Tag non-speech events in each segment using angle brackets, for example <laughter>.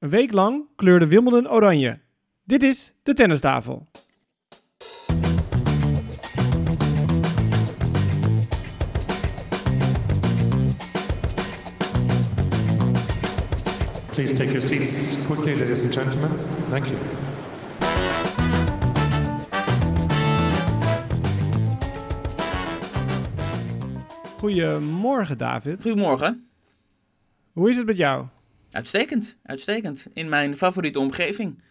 Een week lang kleurde Wimbledon oranje. Dit is de tennistafel. Please take your seats quickly, ladies and gentlemen. Thank you. Goedemorgen, David. Goedemorgen. Hoe is het met jou? Uitstekend, uitstekend. In mijn favoriete omgeving.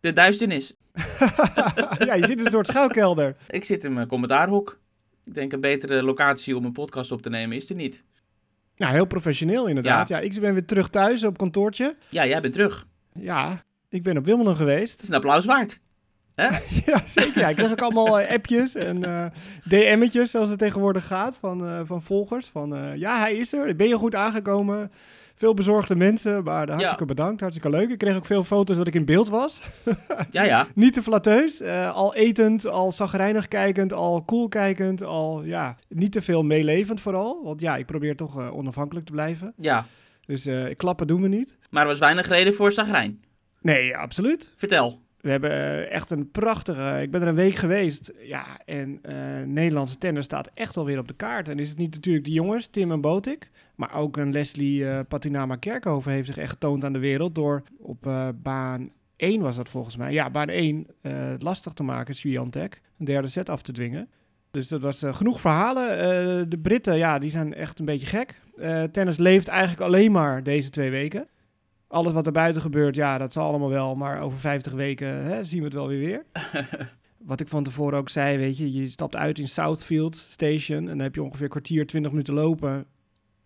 De duisternis. <laughs> ja, je zit in een soort schuilkelder. Ik zit in mijn commentaarhoek. Ik denk een betere locatie om een podcast op te nemen is er niet. Nou, heel professioneel inderdaad. Ja. ik ben weer terug thuis op kantoortje. Ja, jij bent terug. Ja, ik ben op Wimbledon geweest. Het is een applaus waard. Hè? <laughs> ja, zeker. Ja. Ik kreeg ook allemaal uh, appjes en uh, DM'tjes, zoals het tegenwoordig gaat, van, uh, van volgers. Van, ja, hij is er. Ben je goed aangekomen? Veel bezorgde mensen, maar hartstikke ja. bedankt. Hartstikke leuk. Ik kreeg ook veel foto's dat ik in beeld was. ja, ja. <laughs> Niet te flatteus. al etend, al zagrijnig kijkend, al cool kijkend. Al, ja, niet te veel meelevend vooral. Want ja, ik probeer toch onafhankelijk te blijven. Ja. Dus klappen doen we niet. Maar er was weinig reden voor zagrijn. Nee, absoluut. Vertel. We hebben echt een prachtige. Ik ben er een week geweest. Ja, en uh, Nederlandse tennis staat echt alweer op de kaart. En is het niet natuurlijk de jongens, Tim en Botik. Maar ook een Leslie uh, Patinama Kerkhoven heeft zich echt getoond aan de wereld. Door op baan 1 was dat volgens mij. Ja, baan 1 lastig te maken, Swiatek. Een derde set af te dwingen. Dus dat was genoeg verhalen. de Britten, ja, die zijn echt een beetje gek. tennis leeft eigenlijk alleen maar deze twee weken alles wat er buiten gebeurt, ja, dat zal allemaal wel. Maar over 50 weken hè, zien we het wel weer weer. <laughs> wat ik van tevoren ook zei, weet je, je stapt uit in Southfield Station en dan heb je ongeveer een kwartier, 20 minuten lopen.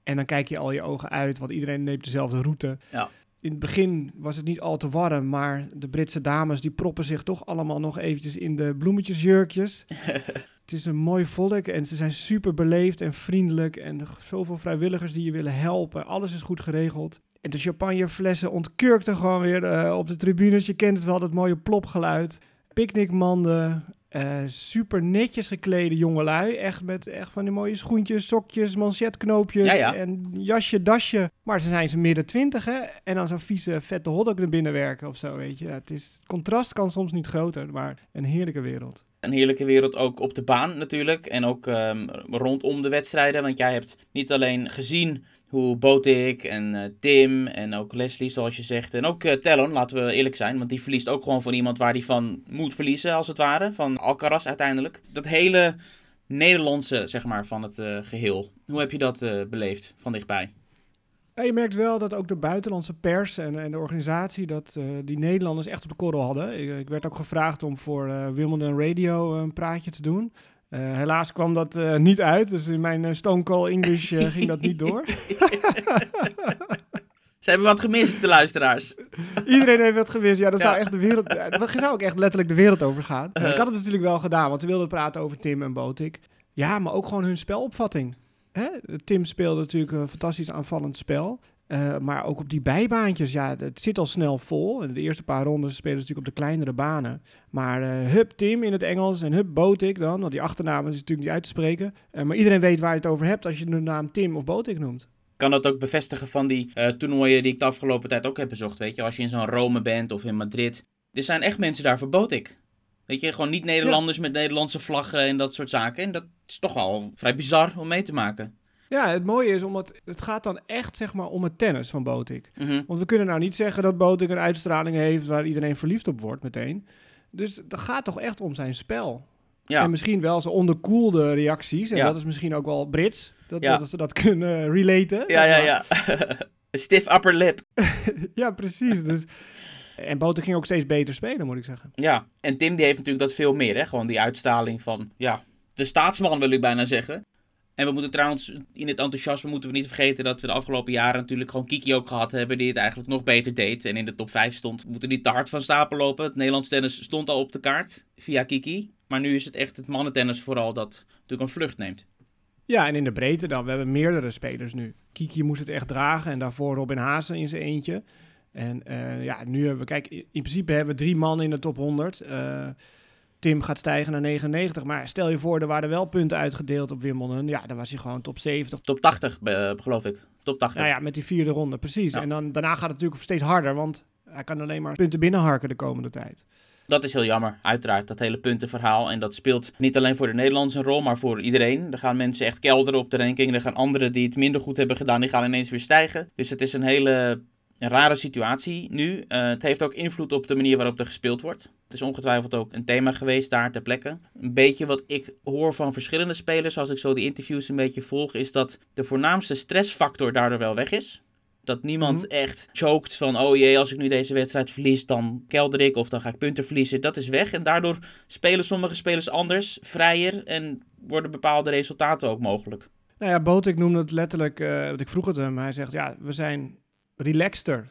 En dan kijk je al je ogen uit, want iedereen neemt dezelfde route. Ja. In het begin was het niet al te warm, maar de Britse dames die proppen zich toch allemaal nog eventjes in de bloemetjesjurkjes. <laughs> het is een mooi volk en ze zijn super beleefd en vriendelijk en zoveel vrijwilligers die je willen helpen. Alles is goed geregeld. En de champagneflessen ontkurkten gewoon weer uh, op de tribunes. Je kent het wel, dat mooie plopgeluid. Picknickmanden, uh, super netjes geklede jongelui. Echt met echt van die mooie schoentjes, sokjes, manchetknoopjes ja, ja. en jasje, dasje. Maar ze zijn ze midden twintig, hè. En dan zo'n vieze, vette hotdog er binnen werken of zo, weet je. Ja, het, is, het contrast kan soms niet groter, maar een heerlijke wereld. Een heerlijke wereld ook op de baan natuurlijk. En ook um, rondom de wedstrijden. Want jij hebt niet alleen gezien hoe Botik en uh, Tim en ook Leslie, zoals je zegt. En ook uh, Talon, laten we eerlijk zijn. Want die verliest ook gewoon van iemand waar hij van moet verliezen, als het ware. Van Alcaraz uiteindelijk. Dat hele Nederlandse, zeg maar, van het uh, geheel. Hoe heb je dat beleefd van dichtbij? Ja, je merkt wel dat ook de buitenlandse pers en, en de organisatie... dat die Nederlanders echt op de korrel hadden. Ik, ik werd ook gevraagd om voor Wimbledon Radio een praatje te doen... Uh, helaas kwam dat uh, niet uit, dus in mijn uh, Stone Cold English ging dat niet door. <laughs> Ze hebben wat gemist, de luisteraars. Iedereen heeft wat gemist. Ja, dat zou echt de wereld. Dat zou ook echt letterlijk de wereld over gaan. ik had het natuurlijk wel gedaan, want ze wilden praten over Tim en Botik. Ja, maar ook gewoon hun spelopvatting. Hè? Tim speelde natuurlijk een fantastisch aanvallend spel. Uh, maar ook op die bijbaantjes, ja, het zit al snel vol. En de eerste paar rondes spelen ze natuurlijk op de kleinere banen. Maar uh, Hub Tim in het Engels en Hub Botik dan, want die achternaam is natuurlijk niet uit te spreken. Uh, maar iedereen weet waar je het over hebt als je de naam Tim of Botik noemt. Kan dat ook bevestigen van die toernooien die ik de afgelopen tijd ook heb bezocht, weet je. Als je in zo'n Rome bent of in Madrid. Er zijn echt mensen daar voor Botik. Weet je, gewoon niet Nederlanders ja. met Nederlandse vlaggen en dat soort zaken. En dat is toch wel vrij bizar om mee te maken. Ja, het mooie is, omdat het gaat dan echt zeg maar, om het tennis van Botik. Mm -hmm. Want we kunnen nou niet zeggen dat Botik een uitstraling heeft waar iedereen verliefd op wordt meteen. Dus dat gaat toch echt om zijn spel. Ja. En misschien wel zijn onderkoelde reacties. En Ja. dat is misschien ook wel Brits. Dat, Ja. dat ze dat kunnen relaten. Ja, ja, ja. <laughs> Stiff upper lip. <laughs> ja, precies. Dus... En Botik ging ook steeds beter spelen, moet ik zeggen. Ja, en Tim die heeft natuurlijk dat veel meer, hè. Gewoon die uitstraling van, ja, de staatsman wil ik bijna zeggen. En we moeten trouwens, in het enthousiasme moeten we niet vergeten dat we de afgelopen jaren natuurlijk gewoon Kiki ook gehad hebben, die het eigenlijk nog beter deed. En in de top 5 stond. We moeten niet te hard van stapel lopen. Het Nederlands tennis stond al op de kaart via Kiki. Maar nu is het echt het mannentennis vooral dat natuurlijk een vlucht neemt. Ja, en in de breedte dan. We hebben meerdere spelers nu. Kiki moest het echt dragen en daarvoor Robin Haase in zijn eentje. En eh, ja, nu hebben we, kijk, in principe hebben we drie man in de top 100. Eh, Tim gaat stijgen naar 99, maar stel je voor, er waren wel punten uitgedeeld op Wimbledon. Ja, dan was hij gewoon top 70. Top 80, eh, geloof ik. Top 80. Nou ja, met die vierde ronde, precies. Ja. En dan, daarna gaat het natuurlijk steeds harder, want hij kan alleen maar punten binnenharken de komende tijd. Dat is heel jammer, uiteraard, dat hele puntenverhaal. En dat speelt niet alleen voor de Nederlanders een rol, maar voor iedereen. Er gaan mensen echt kelderen op de ranking. Er gaan anderen die het minder goed hebben gedaan, die gaan ineens weer stijgen. Dus het is een hele rare situatie nu. Uh, het heeft ook invloed op de manier waarop er gespeeld wordt. Het is ongetwijfeld ook een thema geweest daar ter plekke. Een beetje wat ik hoor van verschillende spelers, als ik zo die interviews een beetje volg, is dat de voornaamste stressfactor daardoor wel weg is. Dat niemand Mhm. echt choked van, oh jee, als ik nu deze wedstrijd verlies, dan kelder ik of dan ga ik punten verliezen. Dat is weg. En daardoor spelen sommige spelers anders, vrijer en worden bepaalde resultaten ook mogelijk. Nou ja, Botik noemde het letterlijk, eh, want ik vroeg het hem. Hij zegt, ja, we zijn relaxter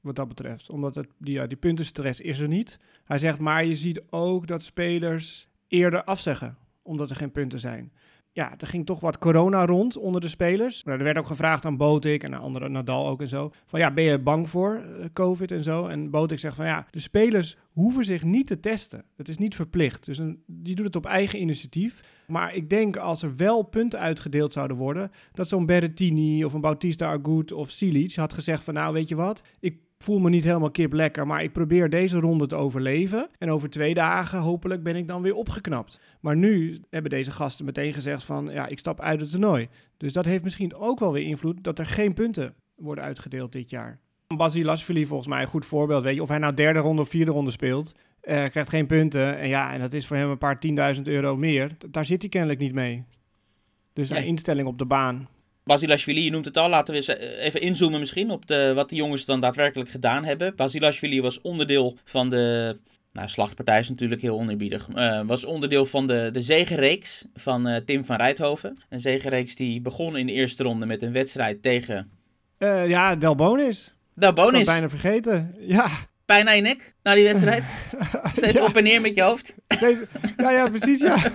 wat dat betreft. Omdat het, die, die puntenstress is er niet. Hij zegt, maar je ziet ook dat spelers eerder afzeggen, omdat er geen punten zijn. Ja, er ging toch wat corona rond onder de spelers. Nou, er werd ook gevraagd aan Botik en aan andere Nadal ook en zo. Van ja, ben je bang voor eh, COVID en zo? En Botik zegt van ja, de spelers hoeven zich niet te testen. Het is niet verplicht. Dus die doet het op eigen initiatief. Maar ik denk als er wel punten uitgedeeld zouden worden, dat zo'n Berrettini of een Bautista Agut of Silic had gezegd van nou weet je wat, ik voel me niet helemaal kip lekker, maar ik probeer deze ronde te overleven. En over twee dagen hopelijk ben ik dan weer opgeknapt. Maar nu hebben deze gasten meteen gezegd van ja, ik stap uit het toernooi. Dus dat heeft misschien ook wel weer invloed dat er geen punten worden uitgedeeld dit jaar. Basilashvili volgens mij een goed voorbeeld. Weet je, of hij nou derde ronde of vierde ronde speelt, eh, krijgt geen punten. En ja, en dat is voor hem een paar tienduizend euro meer. Daar zit hij kennelijk niet mee. Dus Nee. een instelling op de baan. Basilashvili, je noemt het al, laten we eens eh, even inzoomen misschien op de, wat de jongens dan daadwerkelijk gedaan hebben. Basilashvili was onderdeel van de, nou slachtpartij is natuurlijk heel oneerbiedig, Eh, was onderdeel van de, de zegenreeks van eh, Tim van Rijthoven. Een zegenreeks die begon in de eerste ronde met een wedstrijd tegen Eh, ja, Del Bonis. Del Ik bijna vergeten. Ja. Pijn aan je nek na die wedstrijd. <laughs> Steeds Ja. op en neer met je hoofd. Steeds- ja, ja, precies, ja. <laughs>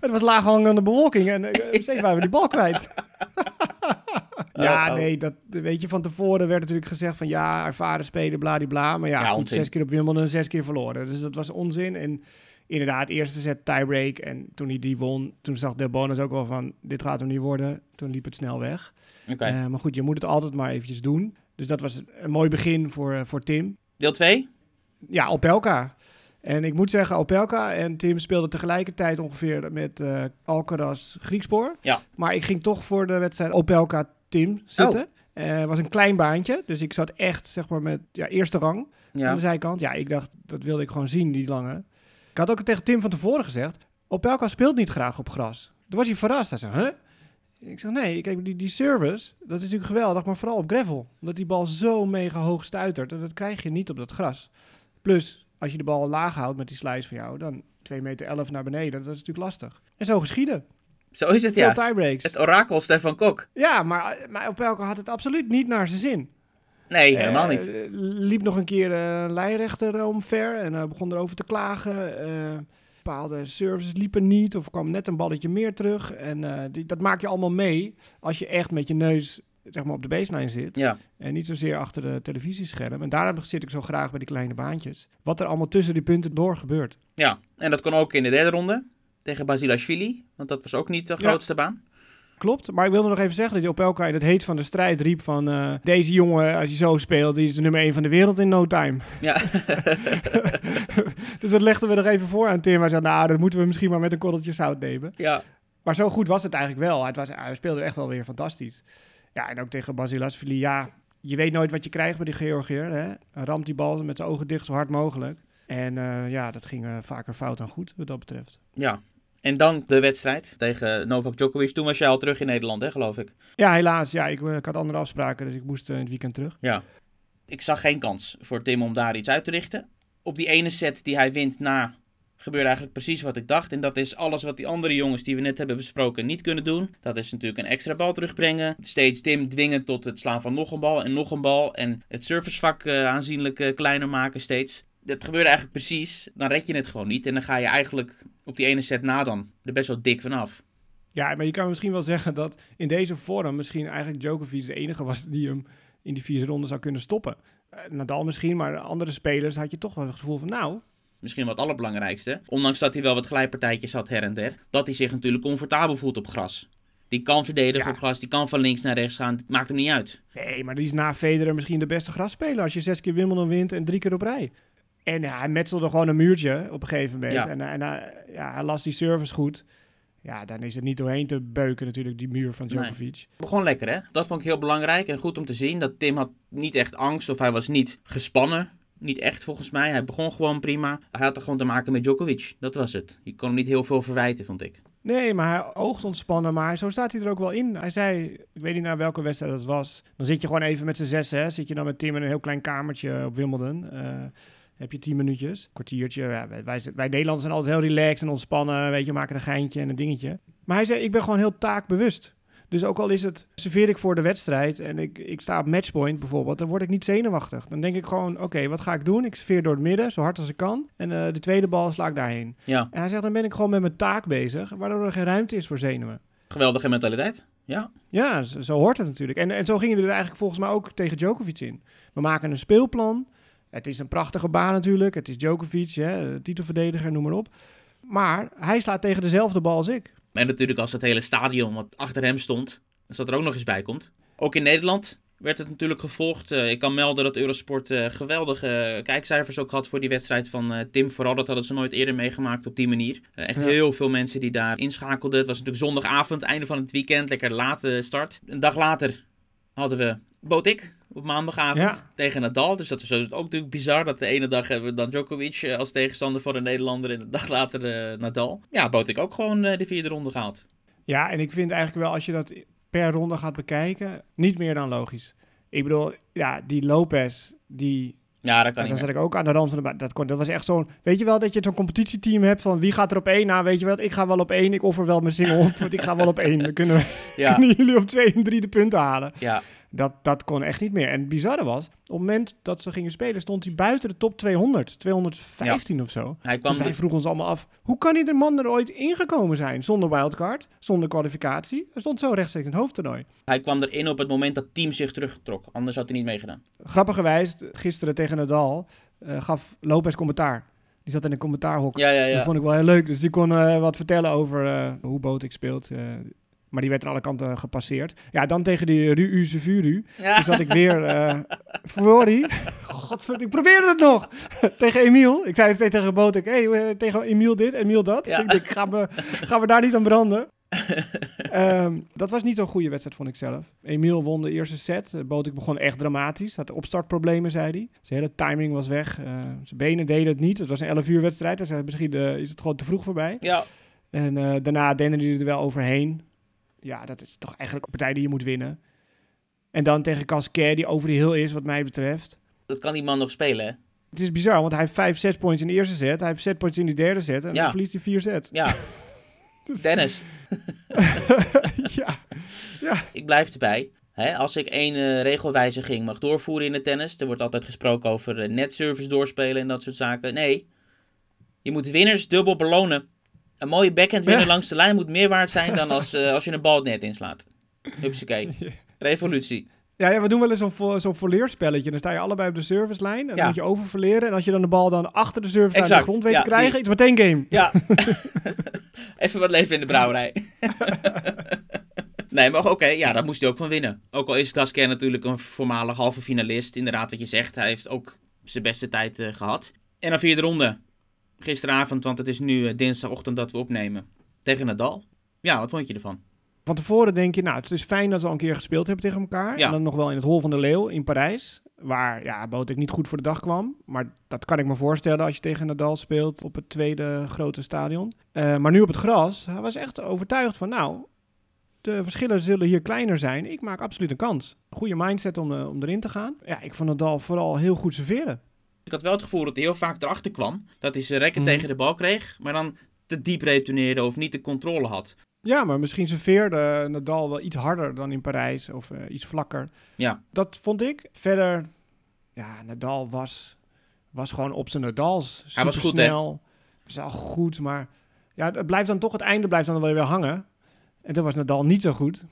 Het was laaghangende bewolking en eh, <laughs> steeds waren we die bal kwijt. <laughs> ja, Oh, oh. nee, dat weet je, van tevoren werd natuurlijk gezegd van ja, ervaren spelen, bladibla. Maar ja, Ja, goed, onzin. zes keer op Wimbledon, zes keer verloren. Dus dat was onzin. En inderdaad, eerste set tiebreak. En toen hij die won, toen zag de bonus ook wel van, dit gaat hem niet worden. Toen liep het snel weg. Oké. Eh, maar goed, je moet het altijd maar eventjes doen. Dus dat was een mooi begin voor, eh, voor Tim. Deel 2? Ja, Opelka. En ik moet zeggen, Opelka en Tim speelden tegelijkertijd ongeveer met eh Alcaraz Griekspoor. Ja. Maar ik ging toch voor de wedstrijd Opelka-Tim zitten. Het was een klein baantje, dus ik zat echt zeg maar met ja, eerste rang aan Ja. de zijkant. Ja, ik dacht, dat wilde ik gewoon zien, die lange. Ik had ook tegen Tim van tevoren gezegd, Opelka speelt niet graag op gras. Toen was hij verrast. Hij zei, huh? Ik zeg, nee, kijk, die, die service, dat is natuurlijk geweldig, maar vooral op gravel. Omdat die bal zo mega hoog stuitert en dat krijg je niet op dat gras. Plus, als je de bal laag houdt met die slice van jou, dan 2 meter 11 naar beneden, dat is natuurlijk lastig. En zo geschieden. Zo is het Veel ja. tiebreaks. Het orakel Stefan Kok. Ja, maar, maar Opelka had het absoluut niet naar zijn zin. Nee, helemaal Eh, niet. eh, liep nog een keer eh, een lijnrechter omver en eh, begon erover te klagen. Bepaalde services liepen niet of kwam net een balletje meer terug. En die, dat maak je allemaal mee als je echt met je neus zeg maar, op de baseline zit. Ja. En niet zozeer achter de televisiescherm. En daarom zit ik zo graag bij die kleine baantjes. Wat er allemaal tussen die punten door gebeurt. ja, en dat kon ook in de derde ronde tegen Basilashvili. Want dat was ook niet de Ja. grootste baan. Klopt, maar ik wilde nog even zeggen dat hij op elkaar in het heet van de strijd riep van... eh, deze jongen, als hij zo speelt, die is de nummer 1 van de wereld in no time. Ja. <laughs> <laughs> dus dat legden we nog even voor aan Tim. Hij zei, nou, dat moeten we misschien maar met een korreltje zout nemen. ja. Maar zo goed was het eigenlijk wel. Het was, hij speelde echt wel weer fantastisch. Ja, en ook tegen Basilashvili. Ja, je weet nooit wat je krijgt bij die Georgiër. Hè? Ramt die bal met zijn ogen dicht zo hard mogelijk. En eh, ja, dat ging eh, vaker fout dan goed, wat dat betreft. ja. En dan de wedstrijd tegen Novak Djokovic. Toen was jij al terug in Nederland, hè, geloof ik. Ja, helaas. Ja, ik, eh, ik had andere afspraken, dus ik moest in het weekend terug. Ja. Ik zag geen kans voor Tim om daar iets uit te richten. Op die ene set die hij wint na gebeurde eigenlijk precies wat ik dacht. En dat is alles wat die andere jongens die we net hebben besproken niet kunnen doen. Dat is natuurlijk een extra bal terugbrengen. Steeds Tim dwingen tot het slaan van nog een bal en nog een bal. En het servicevak eh, aanzienlijk eh, kleiner maken steeds. Dat gebeurde eigenlijk precies. Dan red je het gewoon niet. En dan ga je eigenlijk op die ene set na dan er best wel dik vanaf. Ja, maar je kan misschien wel zeggen dat in deze vorm misschien eigenlijk Djokovic de enige was die hem in die vierde ronde zou kunnen stoppen. Eh, Nadal misschien, maar andere spelers had je toch wel het gevoel van nou, Misschien wat het allerbelangrijkste. Ondanks dat hij wel wat glijpartijtjes had her en der. Dat hij zich natuurlijk comfortabel voelt op gras. Die kan verdedigen Ja. op gras, die kan van links naar rechts gaan. Het maakt hem niet uit. Nee, maar die is na Federer misschien de beste grasspeler als je zes keer Wimbledon wint en drie keer op rij. En ja, hij metselde gewoon een muurtje op een gegeven moment. Ja. En, en hij- ja, hij las die service goed. Ja, dan is het niet doorheen te beuken natuurlijk, die muur van Nee. Djokovic. Begon lekker, hè? Dat vond ik heel belangrijk en goed om te zien. Dat Tim had niet echt angst of hij was niet gespannen. Niet echt volgens mij. Hij begon gewoon prima. Hij had er gewoon te maken met Djokovic. Dat was het. Je kon hem niet heel veel verwijten, vond ik. Nee, maar hij oogt ontspannen, maar zo staat hij er ook wel in. Hij zei, ik weet niet naar welke wedstrijd dat was. Dan zit je gewoon even met z'n hè. Zit je dan met Tim in een heel klein kamertje op Wimbledon. Eh, heb je tien minuutjes, kwartiertje. Ja, wij, wij, wij Nederlanders zijn altijd heel relaxed en ontspannen. Weet je, maken een geintje en een dingetje. Maar hij zei, ik ben gewoon heel taakbewust. Dus ook al is het, serveer ik voor de wedstrijd en ik, ik sta op matchpoint bijvoorbeeld, dan word ik niet zenuwachtig. Dan denk ik gewoon, oké, wat ga ik doen? Ik serveer door het midden, zo hard als ik kan. En eh, de tweede bal sla ik daarheen. Ja, En hij zegt, dan ben ik gewoon met mijn taak bezig, waardoor er geen ruimte is voor zenuwen. geweldige mentaliteit. Ja, Ja, zo, zo hoort het natuurlijk. En, en zo gingen we er eigenlijk volgens mij ook tegen Djokovic in. We maken een speelplan. Het is een prachtige baan natuurlijk. Het is Djokovic, hè, titelverdediger, noem maar op. Maar hij slaat tegen dezelfde bal als ik. En natuurlijk als het hele stadion wat achter hem stond, als dat er ook nog eens bij komt. Ook in Nederland werd het natuurlijk gevolgd. Eh, ik kan melden dat Eurosport eh, geweldige kijkcijfers ook had voor die wedstrijd van eh, Tim. Vooral dat hadden ze nooit eerder meegemaakt op die manier. Eh, echt Ja. heel veel mensen die daar inschakelden. Het was natuurlijk zondagavond, einde van het weekend, lekker late start. Een dag later hadden we Botik op maandagavond Ja. tegen Nadal. Dus dat is ook natuurlijk bizar dat de ene dag hebben we dan Djokovic eh, als tegenstander voor de Nederlander en de dag later eh, Nadal. Ja, Botik ook gewoon eh, de vierde ronde gehaald. Ja, en ik vind eigenlijk wel, als je dat per ronde gaat bekijken, niet meer dan logisch. Ik bedoel, ja, die Lopez, die Ja, dat kan dan zat ik ook aan de rand van de baan. Dat, kon, dat was echt zo'n... Weet je wel dat je zo'n competitieteam hebt van wie gaat er op één? Nou, weet je wat, ik ga wel op één. Ik offer wel mijn single op, want ik ga wel op één. Dan kunnen, <laughs> Ja, kunnen jullie op twee en drie de punten halen. ja, Dat, dat kon echt niet meer. En het bizarre was, op het moment dat ze gingen spelen, stond hij buiten de top 200. 215 of zo. hij kwam... Dus wij vroegen ons allemaal af, hoe kan die man er ooit ingekomen zijn? Zonder wildcard, zonder kwalificatie. Hij stond zo rechtstreeks in het hoofdtoernooi. Hij kwam erin op het moment dat het team zich terugtrok. Anders had hij niet meegedaan. Grappigerwijs, gisteren tegen Nadal, eh, gaf Lopez commentaar. Die zat in een commentaarhok. Ja, ja, Dat ja. vond ik wel heel leuk. Dus die kon eh, wat vertellen over eh, hoe Botik speelt. eh, maar die werd aan alle kanten gepasseerd. Ja, dan tegen die Ru Sevuru. Ja. Toen zat ik weer... eh verdorie. Godverdomme, ik probeerde het nog. <laughs> tegen Emiel. Ik zei steeds tegen Botik, hey, eh, tegen Emiel dit, Emiel dat. Ja. Ik denk, gaan we, gaan we daar niet aan branden? <laughs> Ehm, dat was niet zo'n goede wedstrijd, vond ik zelf. Emiel won de eerste set. Uh, Botik begon echt dramatisch. Had opstartproblemen, zei hij. Zijn hele timing was weg. Eh, zijn benen deden het niet. Het was een 11 uur wedstrijd. Hij zei, misschien eh, is het gewoon te vroeg voorbij. Ja, En eh, daarna dende hij er wel overheen. Ja, dat is toch eigenlijk een partij die je moet winnen. En dan tegen Casquet, die over de hill is, wat mij betreft. dat kan die man nog spelen, hè? Het is bizar, want hij heeft vijf setpoints in de eerste set. Hij heeft setpoints in de derde set. En Ja. dan verliest hij vier sets. Ja, <laughs> Dus- tennis. <laughs> ja. ja. Ik blijf erbij. Hè, als ik één eh, regelwijziging mag doorvoeren in de tennis, er wordt altijd gesproken over eh, netservice doorspelen en dat soort zaken. Nee, je moet winners dubbel belonen. Een mooie backhand winner Ja. langs de lijn moet meer waard zijn dan als, eh, als je een bal het net inslaat. Hupsakee. <laughs> Revolutie. Ja, ja, we doen wel eens zo'n vo zo'n volleerspelletje. Dan sta je allebei op de servicelijn. En dan Ja. moet je oververleren. En als je dan de bal dan achter de servicelijn Exact, de grond weet te krijgen, het meteen game. Ja. <laughs> <laughs> Even wat leven in de brouwerij. nee, maar oké, ja, daar moest hij ook van winnen. Ook al is Gasquet natuurlijk een voormalig halve finalist. Inderdaad, wat je zegt, hij heeft ook zijn beste tijd eh, gehad. En dan vierde ronde. Gisteravond, want het is nu eh, dinsdagochtend dat we opnemen. Tegen Nadal. Ja, wat vond je ervan? Van tevoren denk je, nou, het is fijn dat we al een keer gespeeld hebben tegen elkaar. Ja. En dan nog wel in het Hol van de Leeuw in Parijs. Waar, ja, Botek niet goed voor de dag kwam. Maar dat kan ik me voorstellen als je tegen Nadal speelt op het tweede grote stadion. Eh, maar nu op het gras, hij was echt overtuigd van, nou, de verschillen zullen hier kleiner zijn. Ik maak absoluut een kans. Goede mindset om, eh, om erin te gaan. Ja, ik vond Nadal vooral heel goed serveren. Ik had wel het gevoel dat hij heel vaak erachter kwam. Dat hij zijn rekken Mhm. tegen de bal kreeg, maar dan te diep retourneerde of niet de controle had. Ja, maar misschien serveerde Nadal wel iets harder dan in Parijs of eh, iets vlakker. Ja. Dat vond ik. Verder, ja, Nadal was, was gewoon op zijn Nadals. Hij was goed, hè? snel. Was al goed, maar ja, het blijft dan toch, het einde blijft dan wel weer hangen. En toen was Nadal niet zo goed.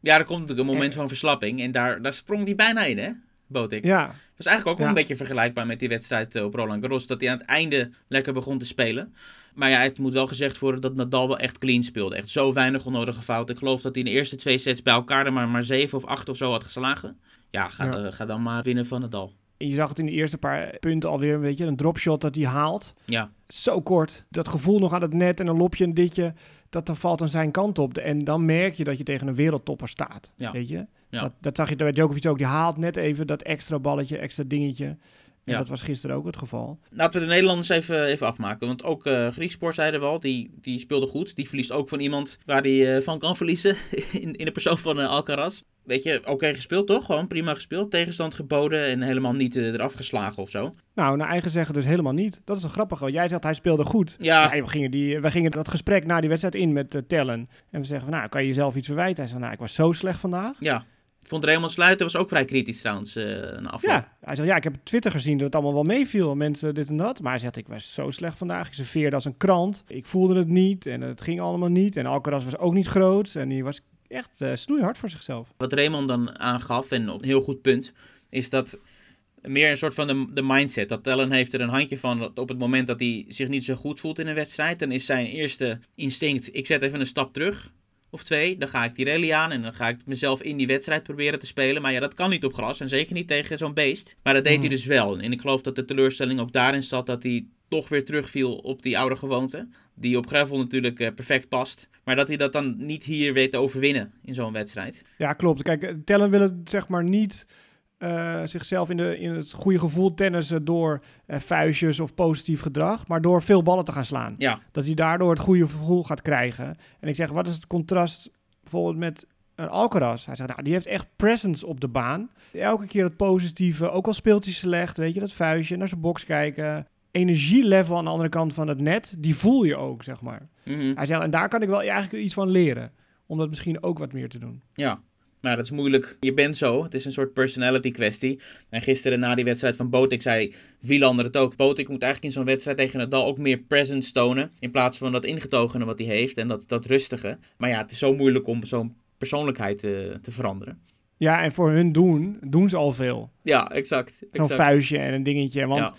Ja, er komt natuurlijk een moment van verslapping en daar, daar sprong hij bijna in, hè? Botik. Ja, was eigenlijk ook wel Ja. een beetje vergelijkbaar met die wedstrijd eh, op Roland Garros. Dat hij aan het einde lekker begon te spelen. Maar ja, het moet wel gezegd worden dat Nadal wel echt clean speelde. Echt zo weinig onnodige fouten. Ik geloof dat hij in de eerste twee sets bij elkaar er maar, maar zeven of acht of zo had geslagen. Ja, ga, Ja. eh, ga dan maar winnen van Nadal. Je zag het in de eerste paar punten alweer, weet je, een dropshot dat hij haalt. Ja, Zo kort. Dat gevoel nog aan het net en een lopje en ditje, dat dan valt aan zijn kant op. En dan merk je dat je tegen een wereldtopper staat. Ja. Weet je? Ja. Dat, dat zag je bij Djokovic ook. Die haalt net even dat extra balletje, extra dingetje. En Ja. dat was gisteren ook het geval. Laten we de Nederlanders even, even afmaken. Want ook eh Griekspoor zeiden we al, die, die speelde goed. Die verliest ook van iemand waar hij eh, van kan verliezen. <laughs> In, in de persoon van eh, Alcaraz. Weet je, oké gespeeld toch? Gewoon prima gespeeld. Tegenstand geboden en helemaal niet eraf geslagen of zo. Nou, naar eigen zeggen dus helemaal niet. Dat is een grappige. want Jij zegt hij speelde goed. Ja, Ja, we, gingen die, we gingen dat gesprek na die wedstrijd in met Tellen. En we zeggen, van, nou, kan je jezelf iets verwijten? Hij zegt, nou, ik was zo slecht vandaag. ja. Ik vond Raymond Sluiter was ook vrij kritisch trouwens. eh na afloop. Ja, hij zegt, ja, ik heb op Twitter gezien dat het allemaal wel meeviel. Mensen dit en dat. Maar hij zegt, ik was zo slecht vandaag. Ik serveerde als een krant. Ik voelde het niet en het ging allemaal niet. En Alcaraz was ook niet groot. En die was echt eh snoeihard voor zichzelf. Wat Raymond dan aangaf, en op een heel goed punt, is dat meer een soort van de, de mindset. Dat Tellen heeft er een handje van dat op het moment dat hij zich niet zo goed voelt in een wedstrijd, dan is zijn eerste instinct, ik zet even een stap terug. Of twee, dan ga ik die rally aan en dan ga ik mezelf in die wedstrijd proberen te spelen. Maar ja, dat kan niet op gras en zeker niet tegen zo'n beest. Maar dat deed hij Mm. dus wel. En ik geloof dat de teleurstelling ook daarin zat dat hij toch weer terugviel op die oude gewoonte. Die op gravel natuurlijk eh, perfect past. Maar dat hij dat dan niet hier weet te overwinnen in zo'n wedstrijd. Ja, klopt. Kijk, Tellen wil het zeg maar niet eh, zichzelf in, de, in het goede gevoel tennissen door eh, vuistjes of positief gedrag, maar door veel ballen te gaan slaan. Ja, Dat hij daardoor het goede gevoel gaat krijgen. En ik zeg, wat is het contrast bijvoorbeeld met een Alcaraz? Hij zegt, nou, die heeft echt presence op de baan. Elke keer het positieve, ook al speelt hij slecht, weet je, dat vuistje, naar zijn box kijken. Energielevel aan de andere kant van het net, die voel je ook, zeg maar. mhm. Hij zegt, en daar kan ik wel eigenlijk iets van leren. Om dat misschien ook wat meer te doen. Ja, maar dat is moeilijk. Je bent zo. Het is een soort personality kwestie. En gisteren na die wedstrijd van Botik zei Wielander het ook. Botik moet eigenlijk in zo'n wedstrijd tegen Nadal ook meer presence tonen. In plaats van dat ingetogene wat hij heeft en dat, dat rustige. Maar ja, het is zo moeilijk om zo'n persoonlijkheid te, te veranderen. Ja, en voor hun doen, doen ze al veel. Ja, exact. Zo'n vuistje en een dingetje. Want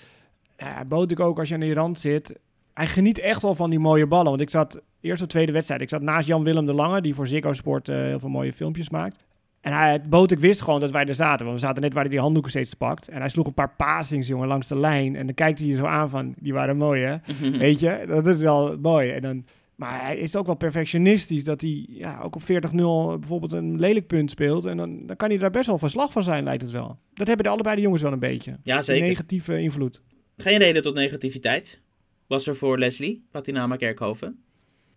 ja. ik ook als je aan die rand zit. Hij geniet echt wel van die mooie ballen. Want ik zat eerst de tweede wedstrijd. Ik zat naast Jan-Willem de Lange, die voor Ziggo Sport eh, heel veel mooie filmpjes maakt. En hij, bood ik wist gewoon dat wij er zaten. Want we zaten net waar hij die handdoeken steeds pakt. En hij sloeg een paar passings, jongen, langs de lijn. En dan kijkt hij je zo aan van, die waren mooi, hè? <laughs> Weet je, dat is wel mooi. En dan, maar hij is ook wel perfectionistisch. Dat hij ja, ook op 40-0 bijvoorbeeld een lelijk punt speelt. En dan, dan kan hij daar best wel van slag van zijn, lijkt het wel. Dat hebben de allebei de jongens wel een beetje. Ja, Een zeker. negatieve invloed. Geen reden tot negativiteit was er voor Leslie, Patinama Kerkhoven.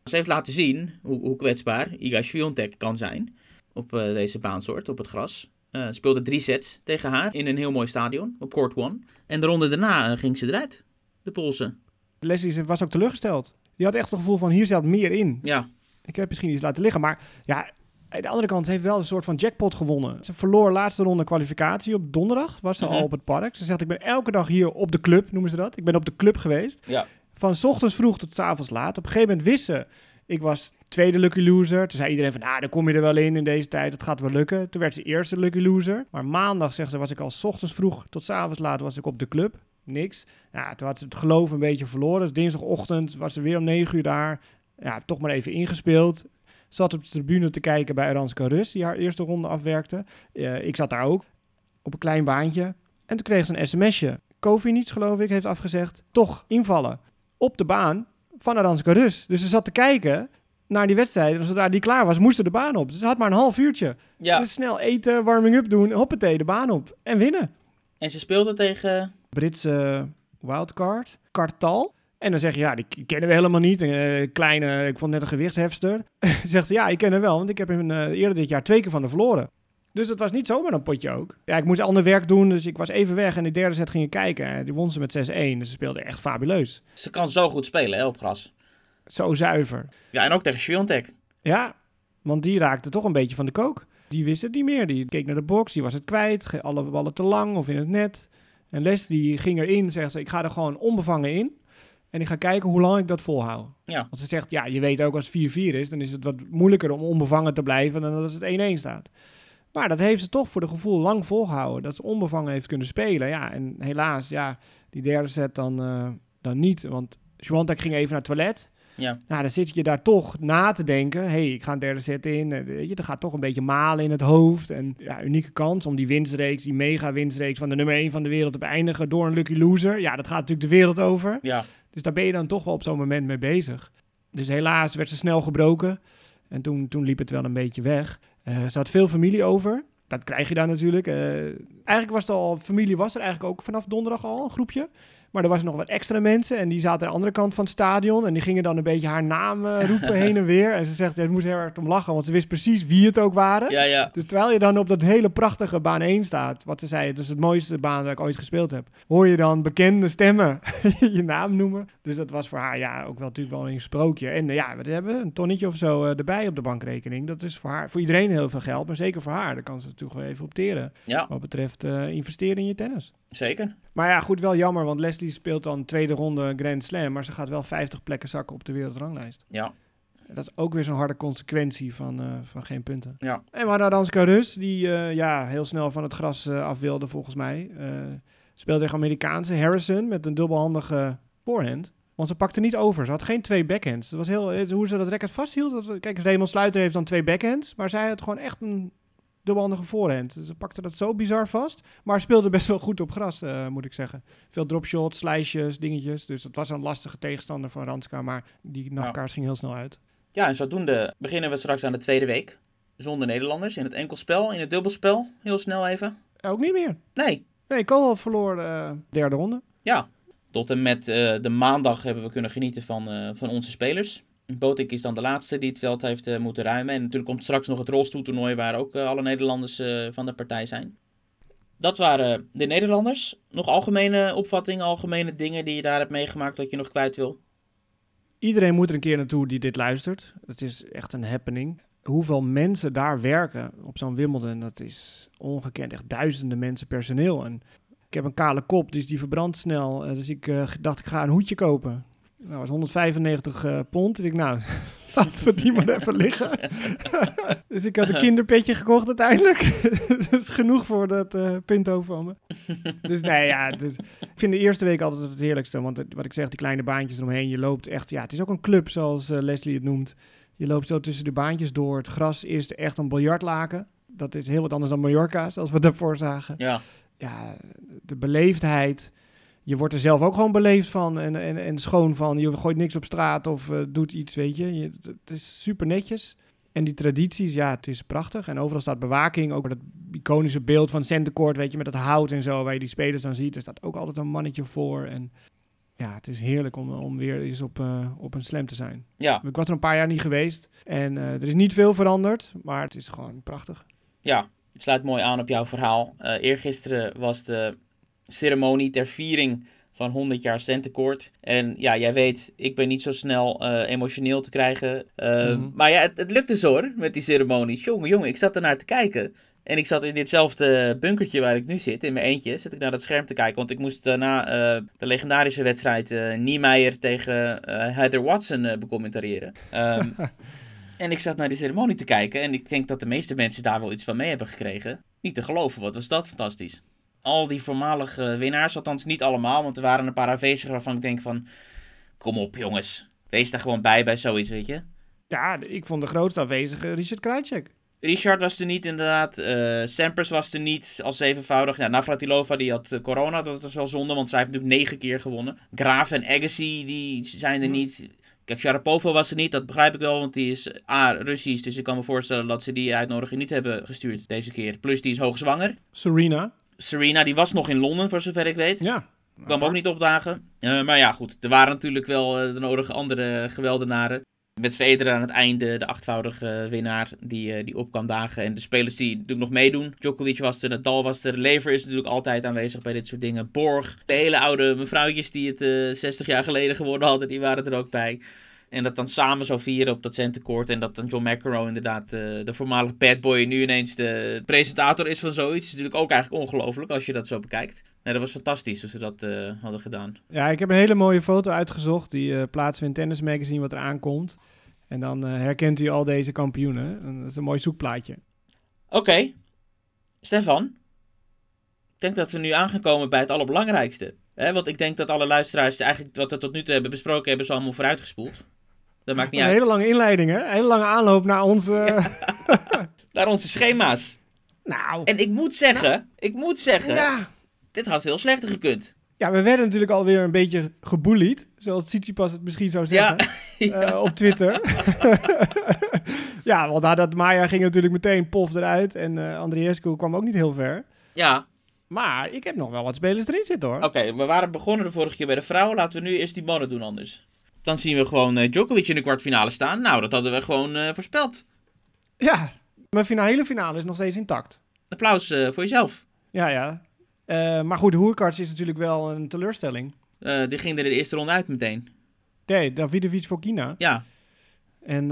Ze heeft laten zien hoe, hoe kwetsbaar Iga Swiatek kan zijn op eh, deze baansoort, op het gras. Eh, speelde drie sets tegen haar in een heel mooi stadion, op Court One. En de ronde daarna eh, ging ze eruit, de Poolse. Leslie was ook teleurgesteld. Die had echt het gevoel van hier zat meer in. Ja, Ik heb misschien iets laten liggen. Maar ja, aan de andere kant heeft wel een soort van jackpot gewonnen. Ze verloor laatste ronde kwalificatie op donderdag. Was ze Mhm. al op het park. Ze zegt ik ben elke dag hier op de club, noemen ze dat. Ik ben op de club geweest. ja. Van 's ochtends vroeg tot 's avonds laat. Op een gegeven moment wist ze, ik was tweede lucky loser. Toen zei iedereen van, nou, dan kom je er wel in in deze tijd. Het gaat wel lukken. Toen werd ze eerste lucky loser. Maar maandag, zegt ze, was ik al 's ochtends vroeg tot 's avonds laat was ik op de club. Niks. Nou, toen had ze het geloof een beetje verloren. Dus dinsdagochtend was ze weer om 9 uur daar. Ja, toch maar even ingespeeld. Zat op de tribune te kijken bij Aranska Rus, die haar eerste ronde afwerkte. Eh, ik zat daar ook, op een klein baantje. En toen kreeg ze een sms'je. Kofi niets, geloof ik, heeft afgezegd. Toch invallen op de baan van Aranska Rus. Dus ze zat te kijken naar die wedstrijd. En zodra die klaar was, moest ze de baan op. Dus ze had maar een half uurtje. ja. Dus snel eten, warming-up doen, hoppatee, de baan op. En winnen. En ze speelde tegen... Britse wildcard, Kartal. En dan zeg je, ja, die kennen we helemaal niet. Een eh, kleine, ik vond net een gewichtshefster. <laughs> Zegt ze, ja, ik ken hem wel, want ik heb hem eh, eerder dit jaar twee keer van de verloren. Dus het was niet zomaar een potje ook. Ja, ik moest ander werk doen, dus ik was even weg. En de derde set ging ik kijken. En die won ze met 6-1. Dus ze speelde echt fabuleus. Ze kan zo goed spelen hè, op gras. Zo zuiver. Ja, en ook tegen Swiatek. Ja, want die raakte toch een beetje van de kook. Die wist het niet meer. Die keek naar de box, die was het kwijt. Alle ballen te lang of in het net. En Les die ging erin, zegt ze, ik ga er gewoon onbevangen in. En ik ga kijken hoe lang ik dat volhoud. Ja. Want ze zegt, ja, je weet ook als het 4-4 is, dan is het wat moeilijker om onbevangen te blijven dan als het 1-1 staat. Maar dat heeft ze toch voor de gevoel lang volgehouden. Dat ze onbevangen heeft kunnen spelen. Ja, en helaas, ja, die derde set dan, eh, dan niet. Want Swiatek ging even naar het toilet. Ja. Nou, dan zit je daar toch na te denken. hey, ik ga een derde set in. Eh, Weet je, er gaat toch een beetje malen in het hoofd. En ja, unieke kans om die winstreeks, die mega winstreeks van de nummer 1 van de wereld te beëindigen door een lucky loser. Ja, dat gaat natuurlijk de wereld over. Ja, Dus daar ben je dan toch wel op zo'n moment mee bezig. Dus helaas werd ze snel gebroken. En toen, toen liep het wel een beetje weg. Eh, ze had veel familie over. Dat krijg je daar natuurlijk. Eh, eigenlijk was het al, familie was er eigenlijk ook vanaf donderdag al, een groepje. Maar er was nog wat extra mensen en die zaten aan de andere kant van het stadion. En die gingen dan een beetje haar naam eh, <laughs> roepen heen en weer. En ze zegt, ja, moest heel hard om lachen, want ze wist precies wie het ook waren. ja, ja. Dus terwijl je dan op dat hele prachtige baan 1 staat, wat ze zei, het is het mooiste baan dat ik ooit gespeeld heb, hoor je dan bekende stemmen <laughs> je naam noemen. Dus dat was voor haar ja ook wel natuurlijk wel een sprookje. En eh, ja, we hebben een tonnetje of zo eh, erbij op de bankrekening. Dat is voor haar, voor iedereen heel veel geld, maar zeker voor haar. Daar kan ze natuurlijk wel even opteren Ja, wat betreft investeren in je tennis. zeker. Maar ja, goed, wel jammer, want Leslie speelt dan tweede ronde Grand Slam, maar ze gaat wel 50 plekken zakken op de wereldranglijst. Ja, Dat is ook weer zo'n harde consequentie van, eh, van geen punten. ja. En we hadden Aranska Rus, die eh, ja, heel snel van het gras eh, af wilde, volgens mij. Speelde tegen Amerikaanse Harrison met een dubbelhandige voorhand. Want ze pakte niet over. Ze had geen twee backhands. Dat was heel, hoe ze dat racket vasthield. Dat, kijk, Raymond Sluiter heeft dan twee backhands. Maar zij had gewoon echt een dubbelhandige voorhand. Ze pakte dat zo bizar vast. Maar speelde best wel goed op gras, eh, moet ik zeggen. Veel dropshots, slices, dingetjes. Dus dat was een lastige tegenstander van Ranska. Maar die nachtkaars ging heel snel uit. Ja, en zodoende beginnen we straks aan de tweede week. Zonder Nederlanders. In het enkelspel, in het dubbelspel. Heel snel even. Ook niet meer. Nee, Nee, Kool verloor de derde ronde. ja. Tot en met eh, de maandag hebben we kunnen genieten van, eh, van onze spelers. Botik is dan de laatste die het veld heeft eh, moeten ruimen. En natuurlijk komt straks nog het rolstoeltoernooi waar ook eh, alle Nederlanders eh, van de partij zijn. Dat waren de Nederlanders. Nog algemene opvattingen, algemene dingen die je daar hebt meegemaakt dat je nog kwijt wil? Iedereen moet er een keer naartoe die dit luistert. Het is echt een happening. Hoeveel mensen daar werken op zo'n Wimbledon, dat is ongekend. Echt duizenden mensen personeel. En ik heb een kale kop, dus die verbrandt snel. Dus ik dacht, ik ga een hoedje kopen. Nou, dat was 195 eh, pond. Ik dacht, nou, <laughs> laten we die maar even liggen. <laughs> dus ik had een kinderpetje gekocht uiteindelijk. <laughs> dus genoeg voor dat eh pinto van me. dus nee, ja, dus, ik vind de eerste week altijd het heerlijkste. Want wat ik zeg, die kleine baantjes eromheen. Je loopt echt, ja, het is ook een club zoals eh, Leslie het noemt. Je loopt zo tussen de baantjes door. Het gras is echt een biljartlaken. Dat is heel wat anders dan Mallorca, zoals we daarvoor zagen. Ja, Ja, de beleefdheid. Je wordt er zelf ook gewoon beleefd van en, en, en schoon van. Je gooit niks op straat of eh, doet iets, weet je. je. Het is super netjes. En die tradities, ja, het is prachtig. En overal staat bewaking. Ook dat iconische beeld van Centercourt, weet je, met dat hout en zo, waar je die spelers dan ziet. Er staat ook altijd een mannetje voor. En ja, het is heerlijk om, om weer eens op, eh, op een slam te zijn. ja, Ik was er een paar jaar niet geweest. En eh, er is niet veel veranderd, maar het is gewoon prachtig. ja. Het sluit mooi aan op jouw verhaal. Eh eergisteren was de ceremonie ter viering van 100 jaar Centenkoord. En ja, jij weet, ik ben niet zo snel eh, emotioneel te krijgen. Eh, Mhm. Maar ja, het, het lukte zo hoor, met die ceremonie. Jongen, jongen, ik zat er naar te kijken. En ik zat in ditzelfde bunkertje waar ik nu zit, in mijn eentje, zit ik naar dat scherm te kijken. Want ik moest daarna eh, de legendarische wedstrijd eh Niemeyer tegen Heather Watson becommentariëren. Ehm, <laughs> en ik zat naar die ceremonie te kijken en ik denk dat de meeste mensen daar wel iets van mee hebben gekregen. Niet te geloven, wat was dat fantastisch. Al die voormalige winnaars, althans niet allemaal, want er waren een paar aanwezigen waarvan ik denk van... Kom op jongens, wees daar gewoon bij bij zoiets, weet je. Ja, ik vond de grootste afwezige Richard Krajcek. Richard was er niet, inderdaad. Eh Sampras was er niet, als zevenvoudig. Ja, Navratilova die had eh, corona, dat is wel zonde, want zij heeft natuurlijk negen keer gewonnen. Graaf en Agassi, die zijn er Ja. niet. Kijk, Sharapova was er niet, dat begrijp ik wel, want die is A, Russisch. Dus ik kan me voorstellen dat ze die uitnodiging niet hebben gestuurd deze keer. Plus, die is hoogzwanger. Serena. Serena, die was nog in Londen, voor zover ik weet. Ja. Kwam ook niet opdagen. Eh, maar ja, goed. Er waren natuurlijk wel eh, de nodige andere geweldenaren. Met Federer aan het einde, de achtvoudige winnaar, die, eh, die op kwam dagen. En de spelers die natuurlijk nog meedoen. Djokovic was er, Nadal was er. Lever is natuurlijk altijd aanwezig bij dit soort dingen. Borg, de hele oude mevrouwtjes die het eh 60 jaar geleden gewonnen hadden, die waren er ook bij. En dat dan samen zo vieren op dat centercourt. En dat dan John McEnroe inderdaad, eh, de voormalige bad boy, nu ineens de presentator is van zoiets. is natuurlijk ook eigenlijk ongelooflijk als je dat zo bekijkt. Nee, dat was fantastisch hoe ze dat eh, hadden gedaan. Ja, ik heb een hele mooie foto uitgezocht. Die eh, plaatsen we in Tennis Magazine wat er aankomt. En dan herkent u al deze kampioenen. En dat is een mooi zoekplaatje. Oké, Stefan, ik denk dat we nu aan gaan komen bij het allerbelangrijkste. Want ik denk dat alle luisteraars eigenlijk wat we tot nu toe hebben besproken hebben, ze allemaal vooruitgespoeld. Dat maakt niet Een uit. hele lange inleiding, hè? Een hele lange aanloop naar onze... <laughs> Naar onze schema's. Nou, En ik moet zeggen, ik moet zeggen, ja. dit had veel slechter gekund. Ja, we werden natuurlijk alweer een beetje gebullied. Zoals Tsitsipas het misschien zou zeggen. Ja, <laughs> eh, op Twitter. <laughs> ja, want nadat Maya ging natuurlijk meteen pof eruit. En eh Andriescu kwam ook niet heel ver. ja. Maar ik heb nog wel wat spelers erin zitten hoor. Oké, we waren begonnen de vorige keer bij de vrouwen. Laten we nu eerst die mannen doen anders. Dan zien we gewoon eh, Djokovic in de kwartfinale staan. Nou, dat hadden we gewoon eh, voorspeld. Ja, mijn finale, hele finale is nog steeds intact. Applaus eh, voor jezelf. Ja, ja. Maar goed, Hoerkarts is natuurlijk wel een teleurstelling. Die ging er de eerste ronde uit meteen. Nee, Davidovic voor Kina. Ja, En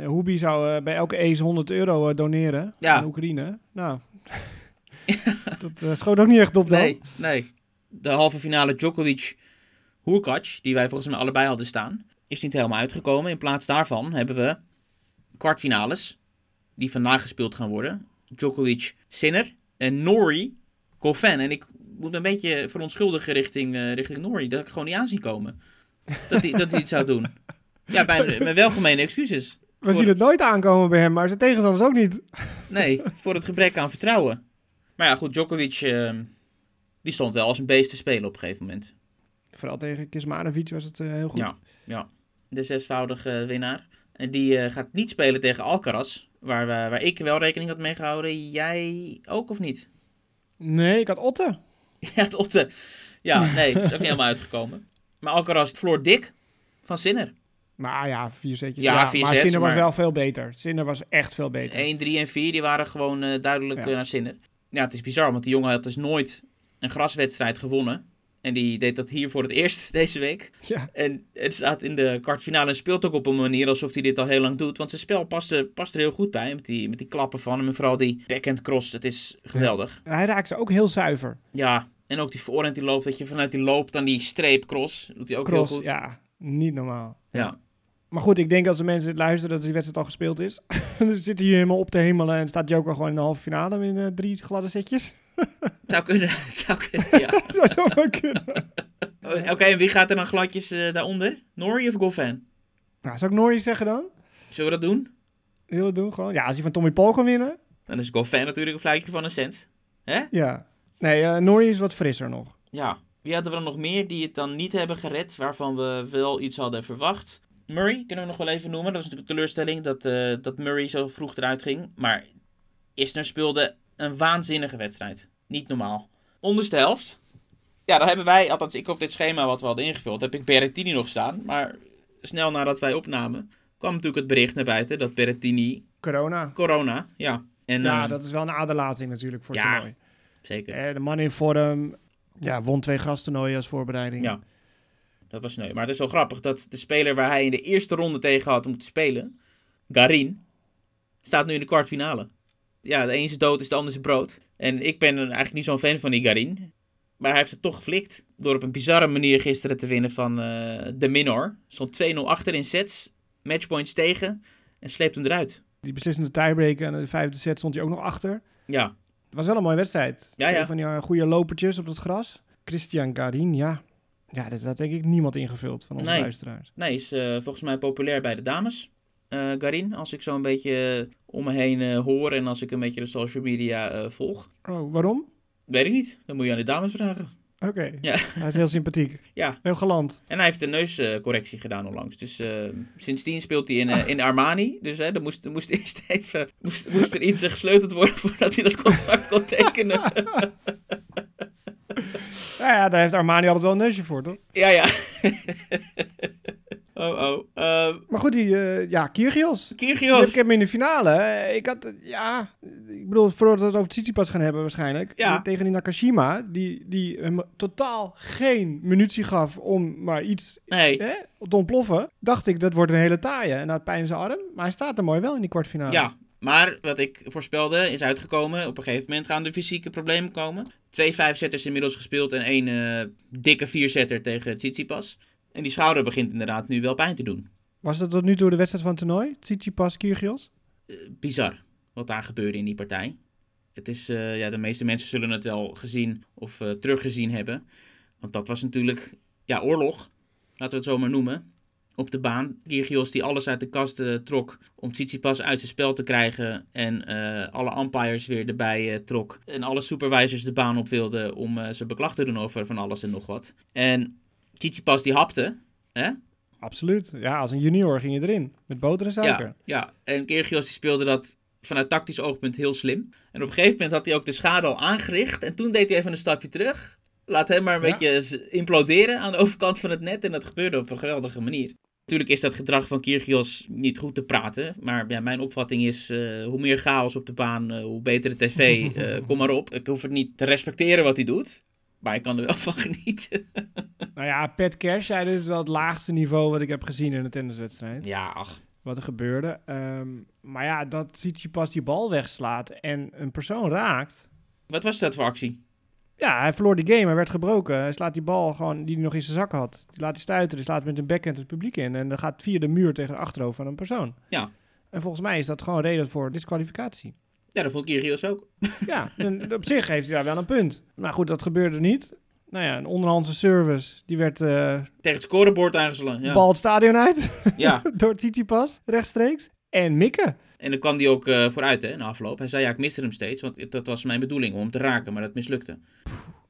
Hubi zou bij elke ace 100 euro doneren Ja. aan Oekraïne. Nou, <laughs> dat schoot ook niet echt op dan. nee, nee. De halve finale Djokovic Hurkac, die wij volgens mij allebei hadden staan, is niet helemaal uitgekomen. In plaats daarvan hebben we kwartfinales, die vandaag gespeeld gaan worden. Djokovic Sinner en Nori Goffin. En ik moet een beetje verontschuldigen richting, eh richting Nori. Dat ik gewoon niet aan zie komen. Dat hij, dat hij iets zou doen. Ja, bij mijn <laughs> welgemeende excuses. We zien het nooit aankomen bij hem, maar zijn tegenstanders ook niet. <laughs> Nee, voor het gebrek aan vertrouwen. Maar ja, goed, Djokovic, eh, die stond wel als een beest te spelen op een gegeven moment. Vooral tegen Kismanovic was het eh, heel goed. Ja, ja. De zesvoudige winnaar. En die eh, gaat niet spelen tegen Alcaraz. Waar, we, waar ik wel rekening had mee gehouden. Jij ook of niet? Nee, ik had Otte. <laughs> Ja, het Otte. Ja, nee, is ook niet helemaal uitgekomen. Maar Alcaraz verloor dik van Sinner. 1, Maar ja, vier setjes. Ja, Ja, vier maar sets, Sinner was maar- wel veel beter. Sinner was echt veel beter. 3 en 4, die waren gewoon eh, duidelijk Ja. eh, naar Sinner. Ja, het is bizar, want die jongen had dus nooit een graswedstrijd gewonnen. En die deed dat hier voor het eerst <laughs> deze week. Ja, En het staat in de kwartfinale en speelt ook op een manier alsof hij dit al heel lang doet. Want zijn spel past er, past er heel goed bij. Met die, met die klappen van hem en vooral die backhand cross. Het is geweldig. hij raakt ze ook heel zuiver. Ja, en ook die voorhand die loopt. Dat je vanuit die loop dan die streep cross. Doet hij ook Cross, heel goed. ja, niet normaal. Ja. Maar goed, ik denk als de mensen luisteren dat die wedstrijd al gespeeld is. <laughs> dan zitten hier helemaal op te hemelen en staat Joker gewoon in de halve finale in eh, drie gladde setjes. Het zou kunnen. Het <laughs> zou kunnen, ja. <laughs> Zou zomaar kunnen. Oké, en wie gaat er dan gladjes eh, daaronder? Norrie of Goffin? Nou, zou ik Norrie zeggen dan? Zullen we dat doen? Wil je dat doen gewoon? Ja, als je van Tommy Paul kan winnen. Dan is Goffin natuurlijk een fluitje van een cent. Hè? Ja. Nee, eh Norrie is wat frisser nog. Ja. Wie hadden we dan nog meer die het dan niet hebben gered, waarvan we wel iets hadden verwacht? Murray kunnen we nog wel even noemen. Dat was natuurlijk een teleurstelling dat, eh, dat Murray zo vroeg eruit ging. Maar Isner speelde een waanzinnige wedstrijd. Niet normaal. Onderste helft. Ja, dan hebben wij, althans ik op dit schema wat we hadden ingevuld, heb ik Berrettini nog staan. Maar snel nadat wij opnamen, kwam natuurlijk het bericht naar buiten dat Berrettini Corona. corona, ja. En, Ja, eh, dat is wel een aderlating natuurlijk voor het ja. toernooi. Zeker. Eh, de man in vorm ja, won twee grastoernooien als voorbereiding. Ja. Dat was sneu. Maar het is wel grappig dat de speler waar hij in de eerste ronde tegen had moeten spelen, Garin, staat nu in de kwartfinale. Ja, de ene is dood is de ander is brood. En ik ben eigenlijk niet zo'n fan van die Garin. Maar hij heeft het toch geflikt. Door op een bizarre manier gisteren te winnen van eh, de Minor. Stond 2-0 achter in sets. Matchpoints tegen. En sleept hem eruit. Die beslissende tiebreak en de vijfde set stond hij ook nog achter. Ja, Het was wel een mooie wedstrijd. Ja, ja. van die eh, goede lopertjes op het gras. Christian Garin, ja. Ja, dat had denk ik niemand ingevuld van onze Nee. luisteraars. nee, is eh, volgens mij populair bij de dames. Eh, Garin, als ik zo een beetje eh, om me heen eh, hoor en als ik een beetje de social media eh, volg. Oh, waarom? Weet ik niet. Dan moet je aan de dames vragen. Oké. Ja. <laughs> Hij is heel sympathiek. Ja, Heel galant. en hij heeft een neuscorrectie gedaan onlangs. Dus eh, sindsdien speelt hij in, eh, in Armani. Dus hè, er moest, er moest <laughs> eerst even moest, moest er iets eh, gesleuteld worden voordat hij dat contract kon tekenen. Ja, <laughs> ja, daar heeft Armani altijd wel een neusje voor, toch? ja, ja. Oh, oh. Ehm Maar goed, die, eh, ja, Kyrgios. Ik Kyrgios. heb hem in de finale. Ik had, eh, ja, ik bedoel, voordat we het over Tsitsipas gaan hebben waarschijnlijk. Ja. Tegen die Nakashima, die, die hem totaal geen munitie gaf om maar iets Nee. hè, te ontploffen. Dacht ik, dat wordt een hele taaie. En had pijn in zijn arm. Maar hij staat er mooi wel in die kwartfinale. Ja, maar wat ik voorspelde is uitgekomen. Op een gegeven moment gaan de fysieke problemen komen. Twee vijfzetters inmiddels gespeeld en één eh, dikke vierzetter tegen Tsitsipas. En die schouder begint inderdaad nu wel pijn te doen. Was dat tot nu toe de wedstrijd van het toernooi? Tsitsipas, Kyrgios? Eh, bizar wat daar gebeurde in die partij. Het is, eh, ja, de meeste mensen zullen het wel gezien of uh, teruggezien hebben. Want dat was natuurlijk, ja, oorlog. Laten we het zo maar noemen. Op de baan. Kyrgios die alles uit de kast trok om Tsitsipas uit zijn spel te krijgen. En alle umpires weer erbij trok. En alle supervisors de baan op wilden om ze beklag te doen over van alles en nog wat. En Tsitsipas die hapte. Hè? Absoluut. Ja, als een junior ging je erin. Met boter en suiker. Ja, ja. en Kyrgios die speelde dat vanuit tactisch oogpunt heel slim. En op een gegeven moment had hij ook de schade al aangericht. En toen deed hij even een stapje terug. Laat hem maar een beetje imploderen aan de overkant van het net. En dat gebeurde op een geweldige manier. Natuurlijk is dat gedrag van Kyrgios niet goed te praten. Maar ja, mijn opvatting is, uh, hoe meer chaos op de baan, uh, hoe beter de tv. Uh, <laughs> kom maar op. Ik hoef het niet te respecteren wat hij doet. Maar ik kan er wel <laughs> van genieten. nou ja, Pat Cash dit is wel het laagste niveau wat ik heb gezien in een tenniswedstrijd. Ja, ach wat er gebeurde. Ehm, maar ja, dat ziet je pas die bal wegslaat en een persoon raakt. Wat was dat voor actie? Ja, hij verloor die game, hij werd gebroken. Hij slaat die bal gewoon die hij nog in zijn zak had. Die laat hij stuiten, die slaat met een backhand het publiek in. En dan gaat via de muur tegen de achterhoofd van een persoon. Ja. En volgens mij is dat gewoon reden voor disqualificatie. Ja, dat vond Kyrgios ook. <laughs> ja, op zich heeft hij daar wel een punt. Maar goed, dat gebeurde niet nou ja, een onderhandse service. Die werd... Uh, Tegen het scorebord aangeslagen. Ja. Bal het stadion uit. <laughs> Ja. <laughs> door Tsitsipas, rechtstreeks. En mikken. En dan kwam hij ook uh, vooruit hè, na afloop. Hij zei ja, ik miste hem steeds. Want dat was mijn bedoeling om hem te raken. Maar dat mislukte.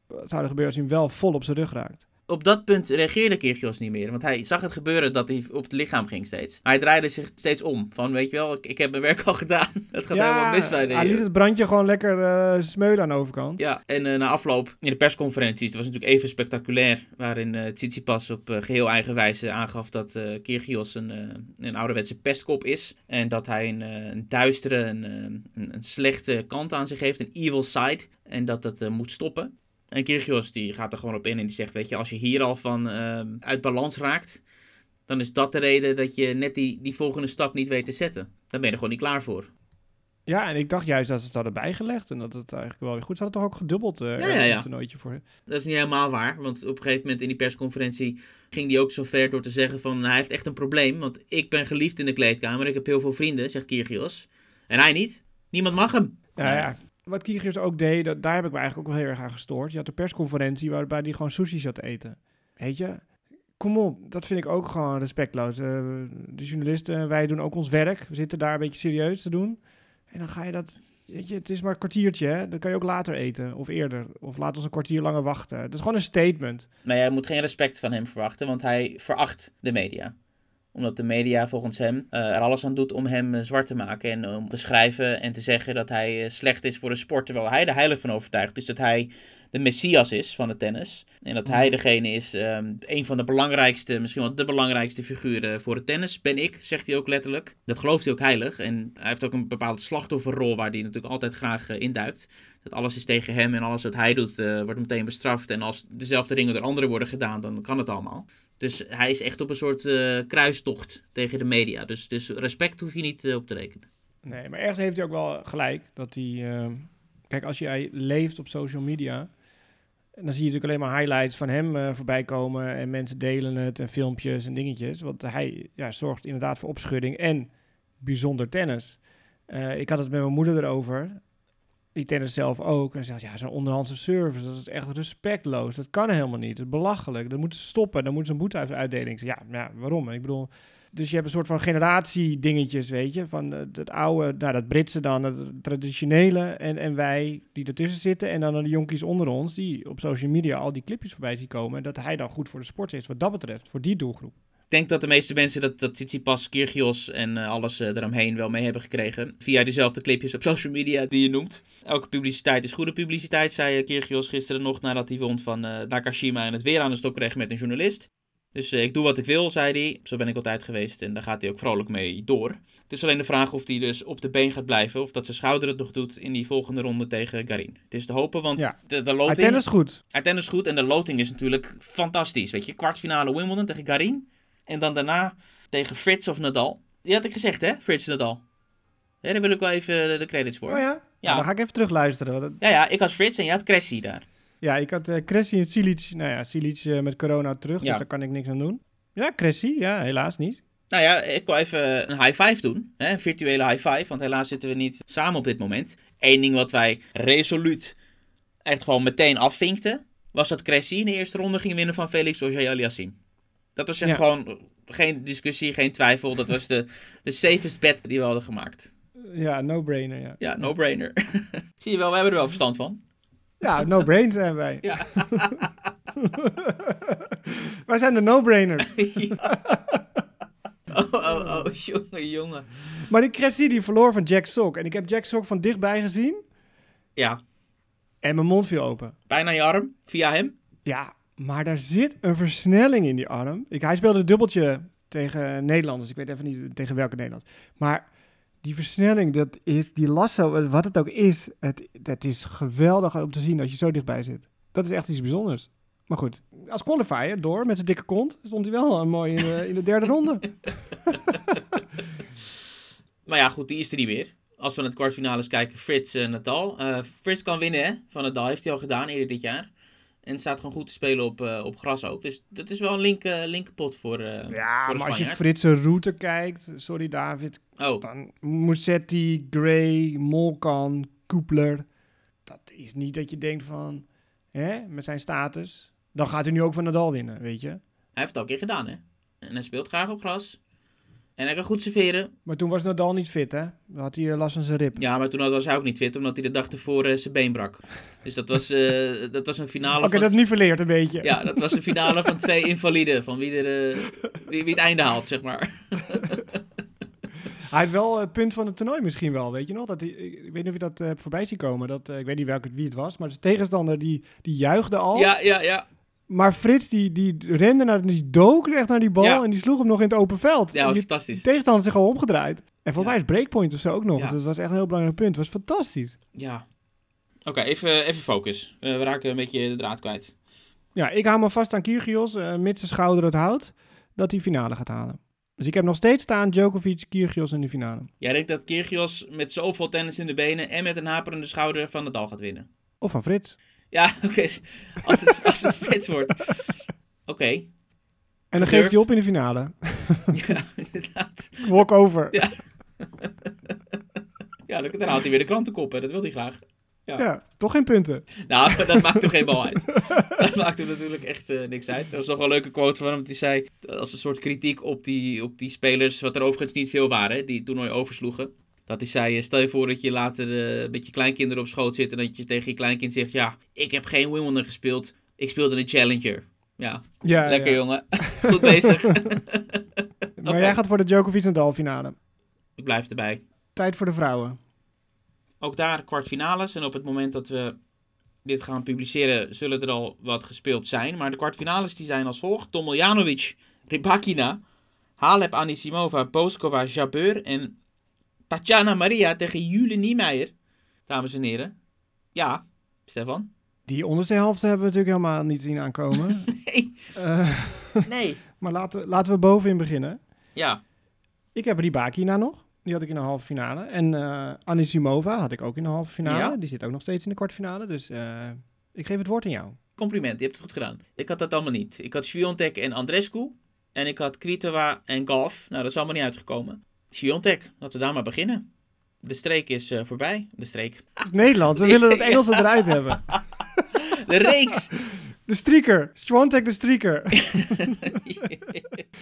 Wat zou er gebeuren als hij hem wel vol op zijn rug raakt? Op dat punt reageerde Kyrgios niet meer. Want hij zag het gebeuren dat hij op het lichaam ging steeds. hij draaide zich steeds om. Van, weet je wel, ik, ik heb mijn werk al <laughs> gedaan. Het gaat helemaal mis bij de Hij liet het brandje gewoon lekker uh, smeulen aan de overkant. Ja, en uh, na afloop in de persconferenties, dat was natuurlijk even spectaculair. Waarin uh, Tsitsipas op geheel eigen wijze aangaf dat Kyrgios een, een ouderwetse pestkop is. En dat hij een, een duistere, een, een, een, slechte kant aan zich heeft, een evil side. En dat dat moet stoppen. En Kyrgios die gaat er gewoon op in en die zegt, weet je, als je hier al van uh, uit balans raakt, dan is dat de reden dat je net die, die volgende stap niet weet te zetten. Dan ben je er gewoon niet klaar voor. Ja, en ik dacht juist dat ze het hadden bijgelegd en dat het eigenlijk wel weer goed. Ze hadden toch ook gedubbeld uh, ja, ja, ja. toernooitje voor. Dat is niet helemaal waar, want op een gegeven moment in die persconferentie ging hij ook zo ver door te zeggen van hij heeft echt een probleem, want ik ben geliefd in de kleedkamer, ik heb heel veel vrienden, zegt Kyrgios. En hij niet. Niemand mag hem. Ja, ja wat Kyrgios ook deed, dat, daar heb ik me eigenlijk ook wel heel erg aan gestoord. Je had de persconferentie waarbij hij gewoon sushi zat te eten. Weet je, kom op, dat vind ik ook gewoon respectloos. Uh, de journalisten, wij doen ook ons werk. We zitten daar een beetje serieus te doen. En dan ga je dat, weet je, het is maar een kwartiertje, hè? Dan kan je ook later eten, of eerder. Of laat ons een kwartier langer wachten. Dat is gewoon een statement. Maar jij moet geen respect van hem verwachten, want hij veracht de media omdat de media volgens hem uh, er alles aan doet om hem uh, zwart te maken. En om te schrijven en te zeggen dat hij uh, slecht is voor de sport. Terwijl hij er heilig van overtuigd is dat hij de messias is van het tennis. En dat hij degene is, um, een van de belangrijkste, misschien wel de belangrijkste figuren voor het tennis. Ben ik, zegt hij ook letterlijk. Dat gelooft hij ook heilig. En hij heeft ook een bepaalde slachtofferrol waar hij natuurlijk altijd graag induikt. Dat alles is tegen hem en alles wat hij doet wordt meteen bestraft. En als dezelfde dingen door anderen worden gedaan, dan kan het allemaal. Dus hij is echt op een soort uh, kruistocht tegen de media. Dus, dus respect hoef je niet uh, op te rekenen. Nee, maar ergens heeft hij ook wel gelijk. Dat hij. Uh, kijk, als jij leeft op social media. Dan zie je natuurlijk alleen maar highlights van hem uh, voorbij komen. En mensen delen het en filmpjes en dingetjes. Want hij ja, zorgt inderdaad voor opschudding en bijzonder tennis. ik had het met mijn moeder erover die tennis zelf ook. En zegt, ja, zo'n onderhandse service, dat is echt respectloos. Dat kan helemaal niet. Dat belachelijk. Dat moeten ze stoppen. Dan moeten ze een boeteuitdeling. Ja, ja, waarom? Ik bedoel, dus je hebt een soort van generatie dingetjes, weet je. Van het oude, nou, dat Britse dan, het traditionele. En, en wij die ertussen zitten. En dan de jonkies onder ons, die op social media al die clipjes voorbij zien komen. Dat hij dan goed voor de sport is, wat dat betreft, voor die doelgroep. Ik denk dat de meeste mensen dat, dat Tsitsipas, Kyrgios en uh, alles uh, eromheen wel mee hebben gekregen. Via dezelfde clipjes op <laughs> social media die je noemt. Elke publiciteit is goede publiciteit, zei uh, Kyrgios gisteren nog nadat hij won van Nakashima en het weer aan de stok kreeg met een journalist. Dus ik doe wat ik wil, zei hij. Zo ben ik altijd geweest en daar gaat hij ook vrolijk mee door. Het is alleen de vraag of hij dus op de been gaat blijven. Of dat zijn schouder het nog doet in die volgende ronde tegen Garin. Het is te hopen, want ja. de, de loting... Hij tennis goed. Hij tennis goed en de loting is natuurlijk fantastisch. Weet je, kwartfinale Wimbledon tegen Garin. En dan daarna tegen Frits of Nadal. Die had ik gezegd, hè? Frits Nadal. Ja, daar wil ik wel even de credits voor. Oh ja? Ja. dan ga ik even terugluisteren. Dat... Ja, ja, ik had Frits en jij had Cressy daar. Ja, ik had uh, Cressy en Silic. Nou ja, Silic uh, met corona terug, ja. dus daar kan ik niks aan doen. Ja, Cressy, ja, helaas niet. Nou ja, ik wil even een high five doen. Hè? Een virtuele high five, want helaas zitten we niet samen op dit moment. Eén ding wat wij resoluut echt gewoon meteen afvinkten, was dat Cressy in de eerste ronde ging winnen van Felix Auger-Aliassime. Dat was echt Ja. gewoon geen discussie, geen twijfel. Dat was de, de safest bet die we hadden gemaakt. Ja, no-brainer, ja. Ja, no-brainer. <laughs> Zie je wel, we hebben er wel verstand van. Ja, no-brain zijn wij. Ja. <laughs> wij zijn de no-brainers. <laughs> Ja. Oh, oh, oh, jongen, jongen. Maar die Cressy die verloor van Jack Sock. En ik heb Jack Sock van dichtbij gezien. Ja, En mijn mond viel open. bijna je arm, via hem. Ja, maar daar zit een versnelling in die arm. Ik, hij speelde dubbeltje tegen Nederlanders. Ik weet even niet tegen welke Nederlanders. Maar die versnelling, dat is, die lasso, wat het ook is, het, dat is geweldig om te zien als je zo dichtbij zit. Dat is echt iets bijzonders. Maar goed, als qualifier door met zijn dikke kont, stond hij wel mooi in de, derde ronde. <laughs> Maar ja, goed, die is er niet meer. Als we naar het kwartfinales kijken, Frits en Nadal. Eh, Frits kan winnen, hè? Van Nadal heeft hij al gedaan eerder dit jaar. En staat gewoon goed te spelen op, eh, op gras ook. Dus dat is wel een linker linkerpot voor, eh Ja, voor de maar als je. Fritse route kijkt, sorry David, Oh, dan Musetti, Gray, Molkan, Koepler. Dat is niet dat je denkt van, hè, met zijn status, dan gaat hij nu ook van Nadal winnen, weet je. hij heeft het al een keer gedaan, hè? En hij speelt graag op gras. En hij kan goed serveren. Maar toen was Nadal niet fit, hè? Dan had hij eh, last van zijn rib. Ja, maar toen was hij ook niet fit, omdat hij de dag ervoor eh, zijn been brak. Dus dat was, eh, <laughs> dat was een finale Oké, dat is niet verleerd een beetje. Ja, dat was de finale van twee <laughs> invaliden. Van wie, er, wie, wie het einde haalt, zeg maar. <laughs> Hij heeft wel het punt van het toernooi misschien wel, weet je nog? Dat ik ik weet niet of je dat voorbij zien komen. Dat, ik weet niet welke, wie het was, maar de tegenstander die, die juichte al. Ja, ja, ja. Maar Frits die, die rende naar, die dook echt naar die bal Ja. en die sloeg hem nog in het open veld. Ja, En was fantastisch. tegenstander zich al omgedraaid. En volgens mij is breakpoint of zo ook nog. Dus dat was echt een heel belangrijk punt. Het was fantastisch. Ja. Oké, even, even focus. Eh, we raken een beetje de draad kwijt. Ja, ik hou me vast aan Kyrgios, eh mits zijn schouder het houdt, dat hij finale gaat halen. Dus ik heb nog steeds staan Djokovic, Kyrgios in de finale. Jij denkt dat Kyrgios met zoveel tennis in de benen en met een haperende schouder van Nadal gaat winnen? Of van Frits. Ja, <laughs> oké. Als, het, als het Frits wordt. Oké. En dan geeft hij op in de finale. <laughs> Ja, inderdaad. Walk over. Ja. <laughs> Ja, dan, dan haalt hij weer de krantenkop, hè. Dat wil hij graag. Ja. toch geen punten. Nou, dat maakt er geen bal uit. Dat maakt er natuurlijk echt eh, niks uit. Er was nog wel een leuke quote van hem. Die zei, als een soort kritiek op die, op die spelers, wat er overigens niet veel waren, die het toernooi oversloegen. Dat hij zei, eh, stel je voor dat je later eh, met je kleinkinderen op schoot zit en dat je tegen je kleinkind zegt, ja, ik heb geen Wimbledon gespeeld, ik speelde een Challenger. Ja, Ja, lekker ja. jongen. <laughs> Goed bezig. <laughs> <laughs> Maar jij gaat voor de Djokovic-Nadal finale. ik blijf erbij. Tijd voor de vrouwen. Ook daar kwartfinales. En op het moment dat we dit gaan publiceren, zullen er al wat gespeeld zijn. Maar de kwartfinales die zijn als volgt. Tomiljanovic, Rybakina, Halep Anisimova, Boskova, Jabeur en Tatjana Maria tegen Jule Niemeyer. Dames en heren. Ja, Stefan? Die onderste helft hebben we natuurlijk helemaal niet zien aankomen. <laughs> Nee. Eh, Nee. <laughs> maar laten we, laten we bovenin beginnen. Ja, Ik heb Ribakina nog. Die had ik in de halve finale. En eh Anisimova had ik ook in de halve finale. Ja. Die zit ook nog steeds in de kwartfinale. Dus eh, ik geef het woord aan jou. compliment. Je hebt het goed gedaan. Ik had dat allemaal niet. Ik had Sviontek en Andrescu. En ik had Kvitova en Golf. Nou, dat is allemaal niet uitgekomen. Sviontek, laten we daar maar beginnen. De streek is eh, voorbij. De streek. Is Nederland. We willen dat Engelse eruit hebben. <laughs> De reeks! De streaker. Swantek de streaker. <laughs>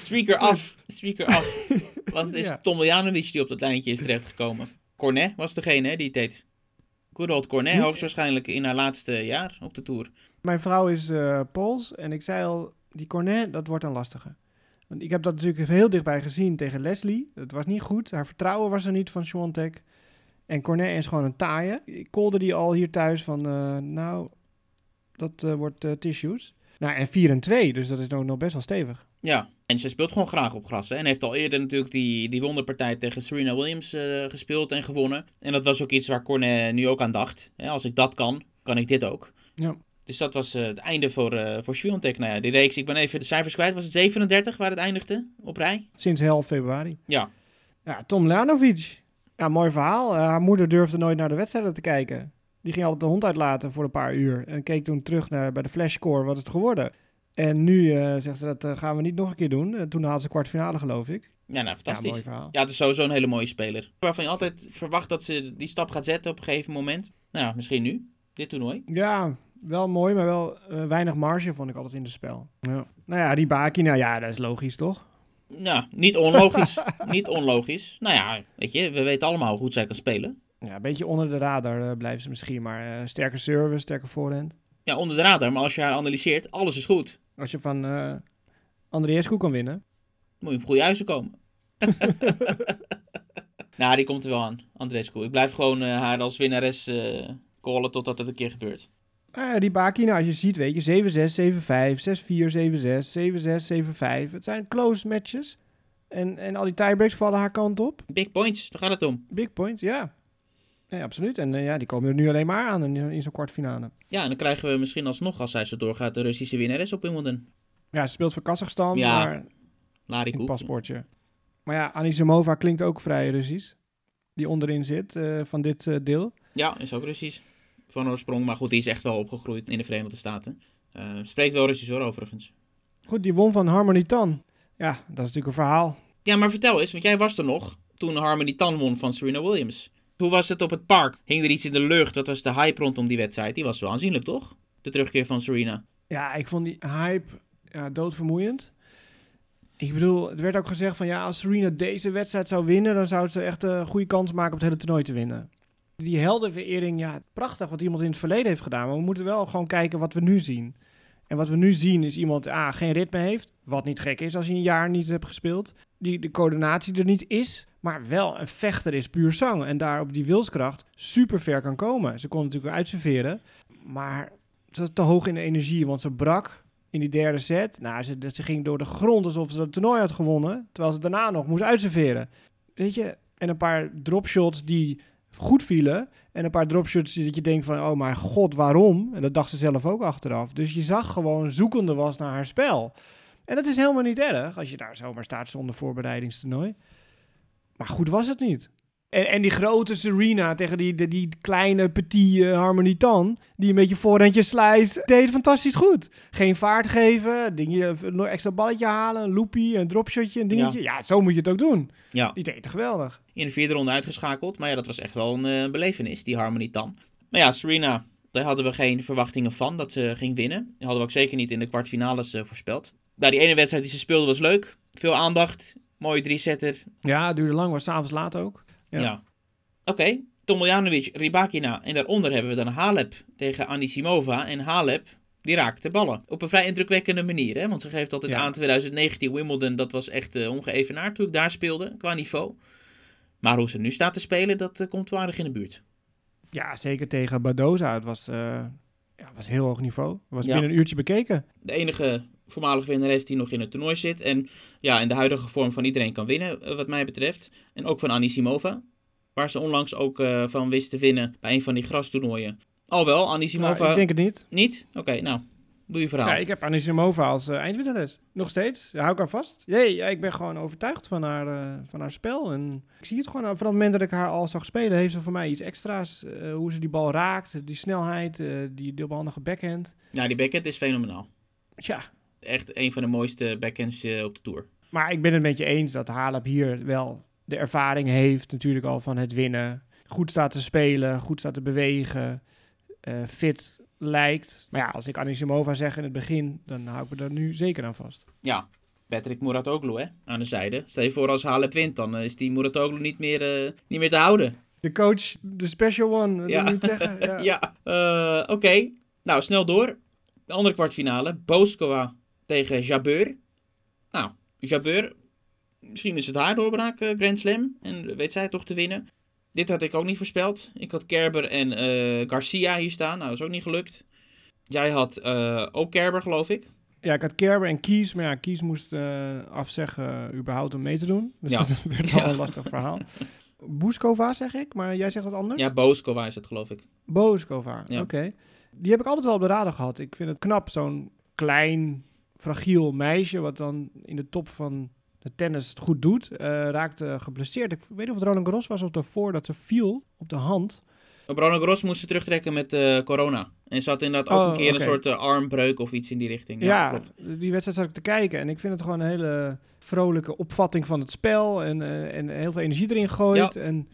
Streaker af. Streaker af. Want het is <laughs> Ja. Tomiljanovic die op dat lijntje is terechtgekomen. Cornet was degene hè, die het deed. Good old Cornet, hoogstwaarschijnlijk in haar laatste jaar op de Tour. Mijn vrouw is eh Pools. En ik zei al, die Cornet, dat wordt een lastige. Want ik heb dat natuurlijk heel dichtbij gezien tegen Leslie. Het was niet goed. Haar vertrouwen was er niet van Swantek. En Cornet is gewoon een taaie. Ik kolde die al hier thuis van, eh, nou, dat eh, wordt eh, tissues. Nou, en 4 en 2, dus dat is nog, nog best wel stevig. Ja, en ze speelt gewoon graag op gras. Hè? En heeft al eerder natuurlijk die, die wonderpartij tegen Serena Williams gespeeld en gewonnen. En dat was ook iets waar Cornet nu ook aan dacht. Hè? Als ik dat kan, kan ik dit ook. Ja. Dus dat was eh, het einde voor, eh voor. Nou ja, die reeks, ik ben even de cijfers kwijt. Was het 37 waar het eindigde op rij? Sinds half februari. Ja. Ja, Tom Lanovic. Ja, mooi verhaal. Eh, haar moeder durfde nooit naar de wedstrijden te kijken. Die ging altijd de hond uitlaten voor een paar uur. En keek toen terug naar, bij de flashscore wat het geworden. En nu uh, zegt ze dat uh, gaan we niet nog een keer doen. Uh, toen haalde ze kwartfinale, geloof ik. Ja, nou, fantastisch. Ja, mooi verhaal. Ja, het is sowieso een hele mooie speler. Waarvan je altijd verwacht dat ze die stap gaat zetten op een gegeven moment. Nou, ja, misschien nu, dit toernooi. Ja, wel mooi, maar wel weinig marge vond ik altijd in het spel. Ja. Nou ja, die Baki, nou ja, dat is logisch, toch? Ja, niet onlogisch. <laughs> niet onlogisch. Nou ja, weet je, we weten allemaal hoe goed zij kan spelen. Ja, een beetje onder de radar blijven ze misschien, maar sterke service, sterke voorhand. Ja, onder de radar, maar als je haar analyseert, alles is goed. Als je van uh, Andreescu kan winnen. Moet je op goede huizen komen. <laughs> nou, die komt er wel aan, Andreescu. Ik blijf gewoon uh, haar als winnares uh, callen totdat het een keer gebeurt. Uh, die Baki, nou, als je ziet, weet je, 7-6, 7-5, 6-4, 7-6, 7-5. Het zijn close matches. En, en al die tiebreaks vallen haar kant op. Big points, daar gaat het om. Big points, ja. Nee, absoluut. En uh, ja, die komen er nu alleen maar aan in, in zo'n kwartfinale. Ja, en dan krijgen we misschien alsnog, als zij zo doorgaat, de Russische winnares op Wimbledon. Ja, ze speelt voor Kazachstan, ja, maar een paspoortje. Maar ja, Anisimova klinkt ook vrij Russisch. Die onderin zit uh, van dit uh, deel. Ja, is ook Russisch. Van oorsprong, maar goed, die is echt wel opgegroeid in de Verenigde Staten. Uh, spreekt wel Russisch hoor, overigens. Goed, die won van Harmony Tan. Ja, dat is natuurlijk een verhaal. Ja, maar vertel eens, want jij was er nog toen Harmony Tan won van Serena Williams. Hoe was het op het park? Hing er iets in de lucht? Wat was de hype rondom die wedstrijd? Die was wel aanzienlijk, toch? De terugkeer van Serena. Ja, ik vond die hype ja, doodvermoeiend. Ik bedoel, het werd ook gezegd van ja, als Serena deze wedstrijd zou winnen, dan zou ze echt een goede kans maken om het hele toernooi te winnen. Die heldenverering, ja, prachtig wat iemand in het verleden heeft gedaan. Maar we moeten wel gewoon kijken wat we nu zien. En wat we nu zien is iemand ah, geen ritme heeft. Wat niet gek is als je een jaar niet hebt gespeeld. Die de coördinatie er niet is. Maar wel een vechter is puur zang. En daar op die wilskracht super ver kan komen. Ze kon natuurlijk uitserveren. Maar ze te hoog in de energie. Want ze brak in die derde set. Nou, ze, ze ging door de grond alsof ze het toernooi had gewonnen. Terwijl ze daarna nog moest uitserveren. Weet je? En een paar dropshots die goed vielen. En een paar dropshots dat je denkt van, oh mijn god, waarom? En dat dacht ze zelf ook achteraf. Dus je zag gewoon zoekende was naar haar spel. En dat is helemaal niet erg als je daar zomaar staat zonder voorbereidingstoernooi. Maar goed was het niet. En, en die grote Serena tegen die, die, die kleine petit uh, Harmonitan, die een beetje voorhandje slice, deed fantastisch goed. Geen vaart geven, dingetje, een extra balletje halen, een loopie, een dropshotje, een dingetje. Ja. ja, zo moet je het ook doen. Ja. Die deed het geweldig. In de vierde ronde uitgeschakeld, maar ja, dat was echt wel een uh, belevenis, die Harmonitan. Maar ja, Serena, daar hadden we geen verwachtingen van dat ze ging winnen. Dat hadden we ook zeker niet in de kwartfinales uh, voorspeld. Nou, die ene wedstrijd die ze speelde was leuk. Veel aandacht, mooie drie-setter. Ja, het duurde lang, was s'avonds laat ook. Ja. ja. Oké, okay. Rybakina. En daaronder hebben we dan Halep tegen Anisimova. En Halep, die raakt de ballen. Op een vrij indrukwekkende manier, hè? Want ze geeft altijd ja. aan 2019 Wimbledon. Dat was echt uh, ongeëvenaard toen ik daar speelde, qua niveau. Maar hoe ze nu staat te spelen, dat uh, komt waardig in de buurt. Ja, zeker tegen Badoza. Het was, uh, ja, was heel hoog niveau. Het was ja. binnen een uurtje bekeken. De enige voormalige winnares die nog in het toernooi zit. En ja, in de huidige vorm van iedereen kan winnen, wat mij betreft. En ook van Anisimova. Waar ze onlangs ook uh, van wist te winnen bij een van die grastoernooien. Al wel, Anisimova... Nou, ik denk het niet. Niet? Oké, okay, nou, doe je verhaal. Ja, ik heb Anisimova als uh, eindwinnares. Nog steeds. Hou ik aan vast. Jee, ja, ik ben gewoon overtuigd van haar, uh, van haar spel. En ik zie het gewoon, vanaf het moment dat ik haar al zag spelen, heeft ze voor mij iets extra's. hoe ze die bal raakt, die snelheid, die dubbelhandige backhand. Ja, die backhand is fenomenaal. Tja. Echt een van de mooiste backhands op de Tour. Maar ik ben het met je eens dat Halep hier wel de ervaring heeft natuurlijk al van het winnen. Goed staat te spelen, goed staat te bewegen, uh, fit lijkt. Maar ja, als ik Anisimova zeg in het begin, dan hou ik me daar nu zeker aan vast. Ja, Patrick Muratoglu hè, aan de zijde. Stel je voor als Halep wint, dan is die Muratoglu niet meer, uh, niet meer te houden. De coach, de special one, ja. moet zeggen. <laughs> Ja, ja. Uh, oké. Okay. Nou, snel door. De andere kwartfinale, Boskova tegen Jabeur. Nou, Jabeur, misschien is het haar doorbraak, uh, Grand Slam. En weet zij toch te winnen. Dit had ik ook niet voorspeld. Ik had Kerber en uh, Garcia hier staan. Nou, dat is ook niet gelukt. Jij had uh, ook Kerber, geloof ik. Ja, ik had Kerber en Kies. Maar ja, Kies moest afzeggen überhaupt om mee te doen. Dus ja. <laughs> dat werd wel ja. een lastig verhaal. Boeskova zeg ik, maar jij zegt wat anders? Ja, Booskova is het, geloof ik. Booskova, Ja. oké. Die heb ik altijd wel op de radar gehad. Ik vind het knap, zo'n klein, fragiel meisje... wat dan in de top van de tennis het goed doet. eh, raakte geblesseerd. Ik weet niet of het Roland Garros was of daarvoor dat ze viel op de hand. Op Roland Garros moest ze terugtrekken met eh, corona. En ze had inderdaad ook Oh, een keer een soort eh, armbreuk of iets in die richting. Ja, Ja, klopt. die wedstrijd zat ik te kijken en ik vind het gewoon een hele vrolijke opvatting van het spel en, en heel veel energie erin gooit. En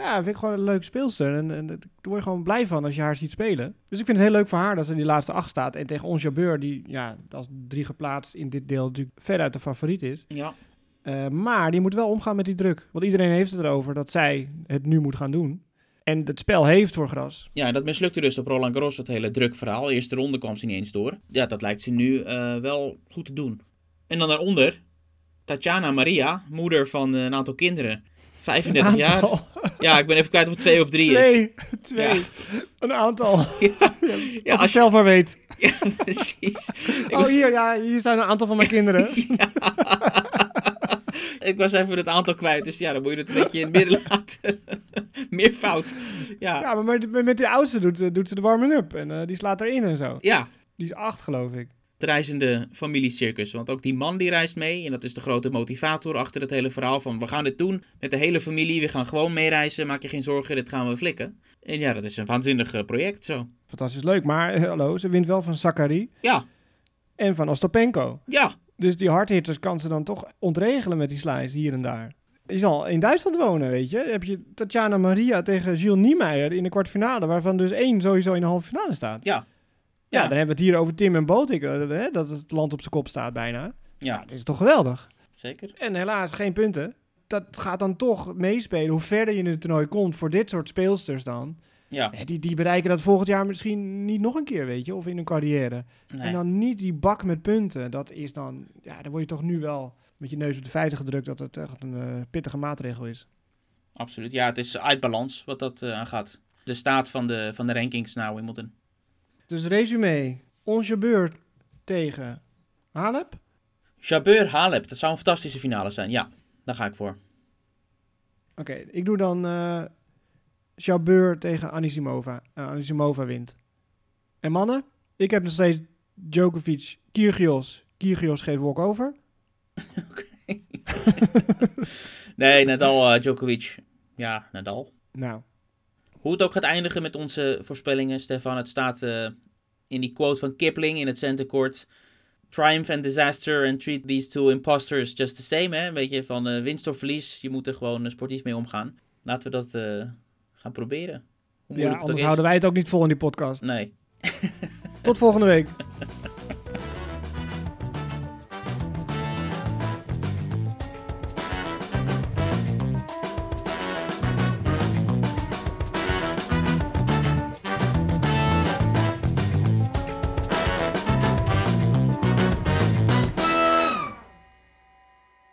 ja, vind ik gewoon een leuke speelster en, en daar word je gewoon blij van als je haar ziet spelen. Dus ik vind het heel leuk voor haar dat ze in die laatste acht staat en tegen Ons Jabeur, die ja, als drie geplaatst in dit deel natuurlijk veruit de favoriet is. Ja. Eh, maar die moet wel omgaan met die druk. Want iedereen heeft het erover dat zij het nu moet gaan doen. En het spel heeft voor gras. ja, en dat mislukte dus op Roland Garros, het hele drukverhaal. Eerste ronde kwam ze niet eens door. Ja, dat lijkt ze nu eh, wel goed te doen. En dan daaronder, Tatjana Maria, moeder van eh, een aantal kinderen. 35 jaar. Ja, ik ben even kwijt of het twee of drie is. Twee. Twee. Ja. Een aantal. Ja, <laughs> als je als je- zelf maar weet. Ja, precies. Ik oh, was- hier, ja, hier zijn een aantal van mijn kinderen. <laughs> Ik was even het aantal kwijt, dus ja, dan moet je het een beetje in het midden laten. <laughs> Meer fout. Ja, Ja, maar met, met, die oudste doet, doet ze de warming-up. En eh, die slaat erin en zo. ja. Die is acht, geloof ik. Reizende familiecircus. Want ook die man die reist mee. En dat is de grote motivator achter het hele verhaal. Van we gaan dit doen met de hele familie. We gaan gewoon meereizen. Maak je geen zorgen, dit gaan we flikken. En ja, dat is een waanzinnig eh, project zo. Fantastisch leuk. Maar eh, hallo, ze wint wel van Sakari Ja, en van Ostapenko. ja, Dus die hardhitters kan ze dan toch ontregelen met die slice hier en daar. Je zal in Duitsland wonen, weet je. Heb je Tatjana Maria tegen Jules Niemeyer in de kwartfinale, waarvan dus één sowieso in de halve finale staat. ja. Ja, dan hebben we het hier over Tim en Botik, eh, dat het land op zijn kop staat bijna. Ja, Dat is toch geweldig. zeker. En helaas geen punten. Dat gaat dan toch meespelen. Hoe verder je in het toernooi komt voor dit soort speelsters dan. Ja, Die, die bereiken dat volgend jaar misschien niet nog een keer, weet je. Of in hun carrière. nee. En dan niet die bak met punten. Dat is dan, ja, dan word je toch nu wel met je neus op de feiten gedrukt dat het echt een eh, pittige maatregel is. absoluut. Ja, het is uit balans wat dat eh, aangaat. De staat van de, van de rankings nou Wimbledon. Dus resume. Ons beurt tegen Halep. Jabeur Halep, dat zou een fantastische finale zijn. Ja, daar ga ik voor. Oké, ik doe dan eh Jabeur tegen Anisimova. En Anisimova wint. En mannen, ik heb nog steeds Djokovic, Kyrgios. Kyrgios geeft walkover. <laughs> <laughs> Nee, Nadal, eh, Djokovic. Ja, Nadal. Nou, Hoe het ook gaat eindigen met onze voorspellingen, Stefan. Het staat eh, in die quote van Kipling in het centercourt. Triumph and disaster and treat these two imposters just the same. Hè? Een beetje van eh, winst of verlies. Je moet er gewoon eh, sportief mee omgaan. Laten we dat gaan proberen. Hoe ja, anders houden wij het ook niet vol in die podcast. Nee. Tot volgende week. <laughs>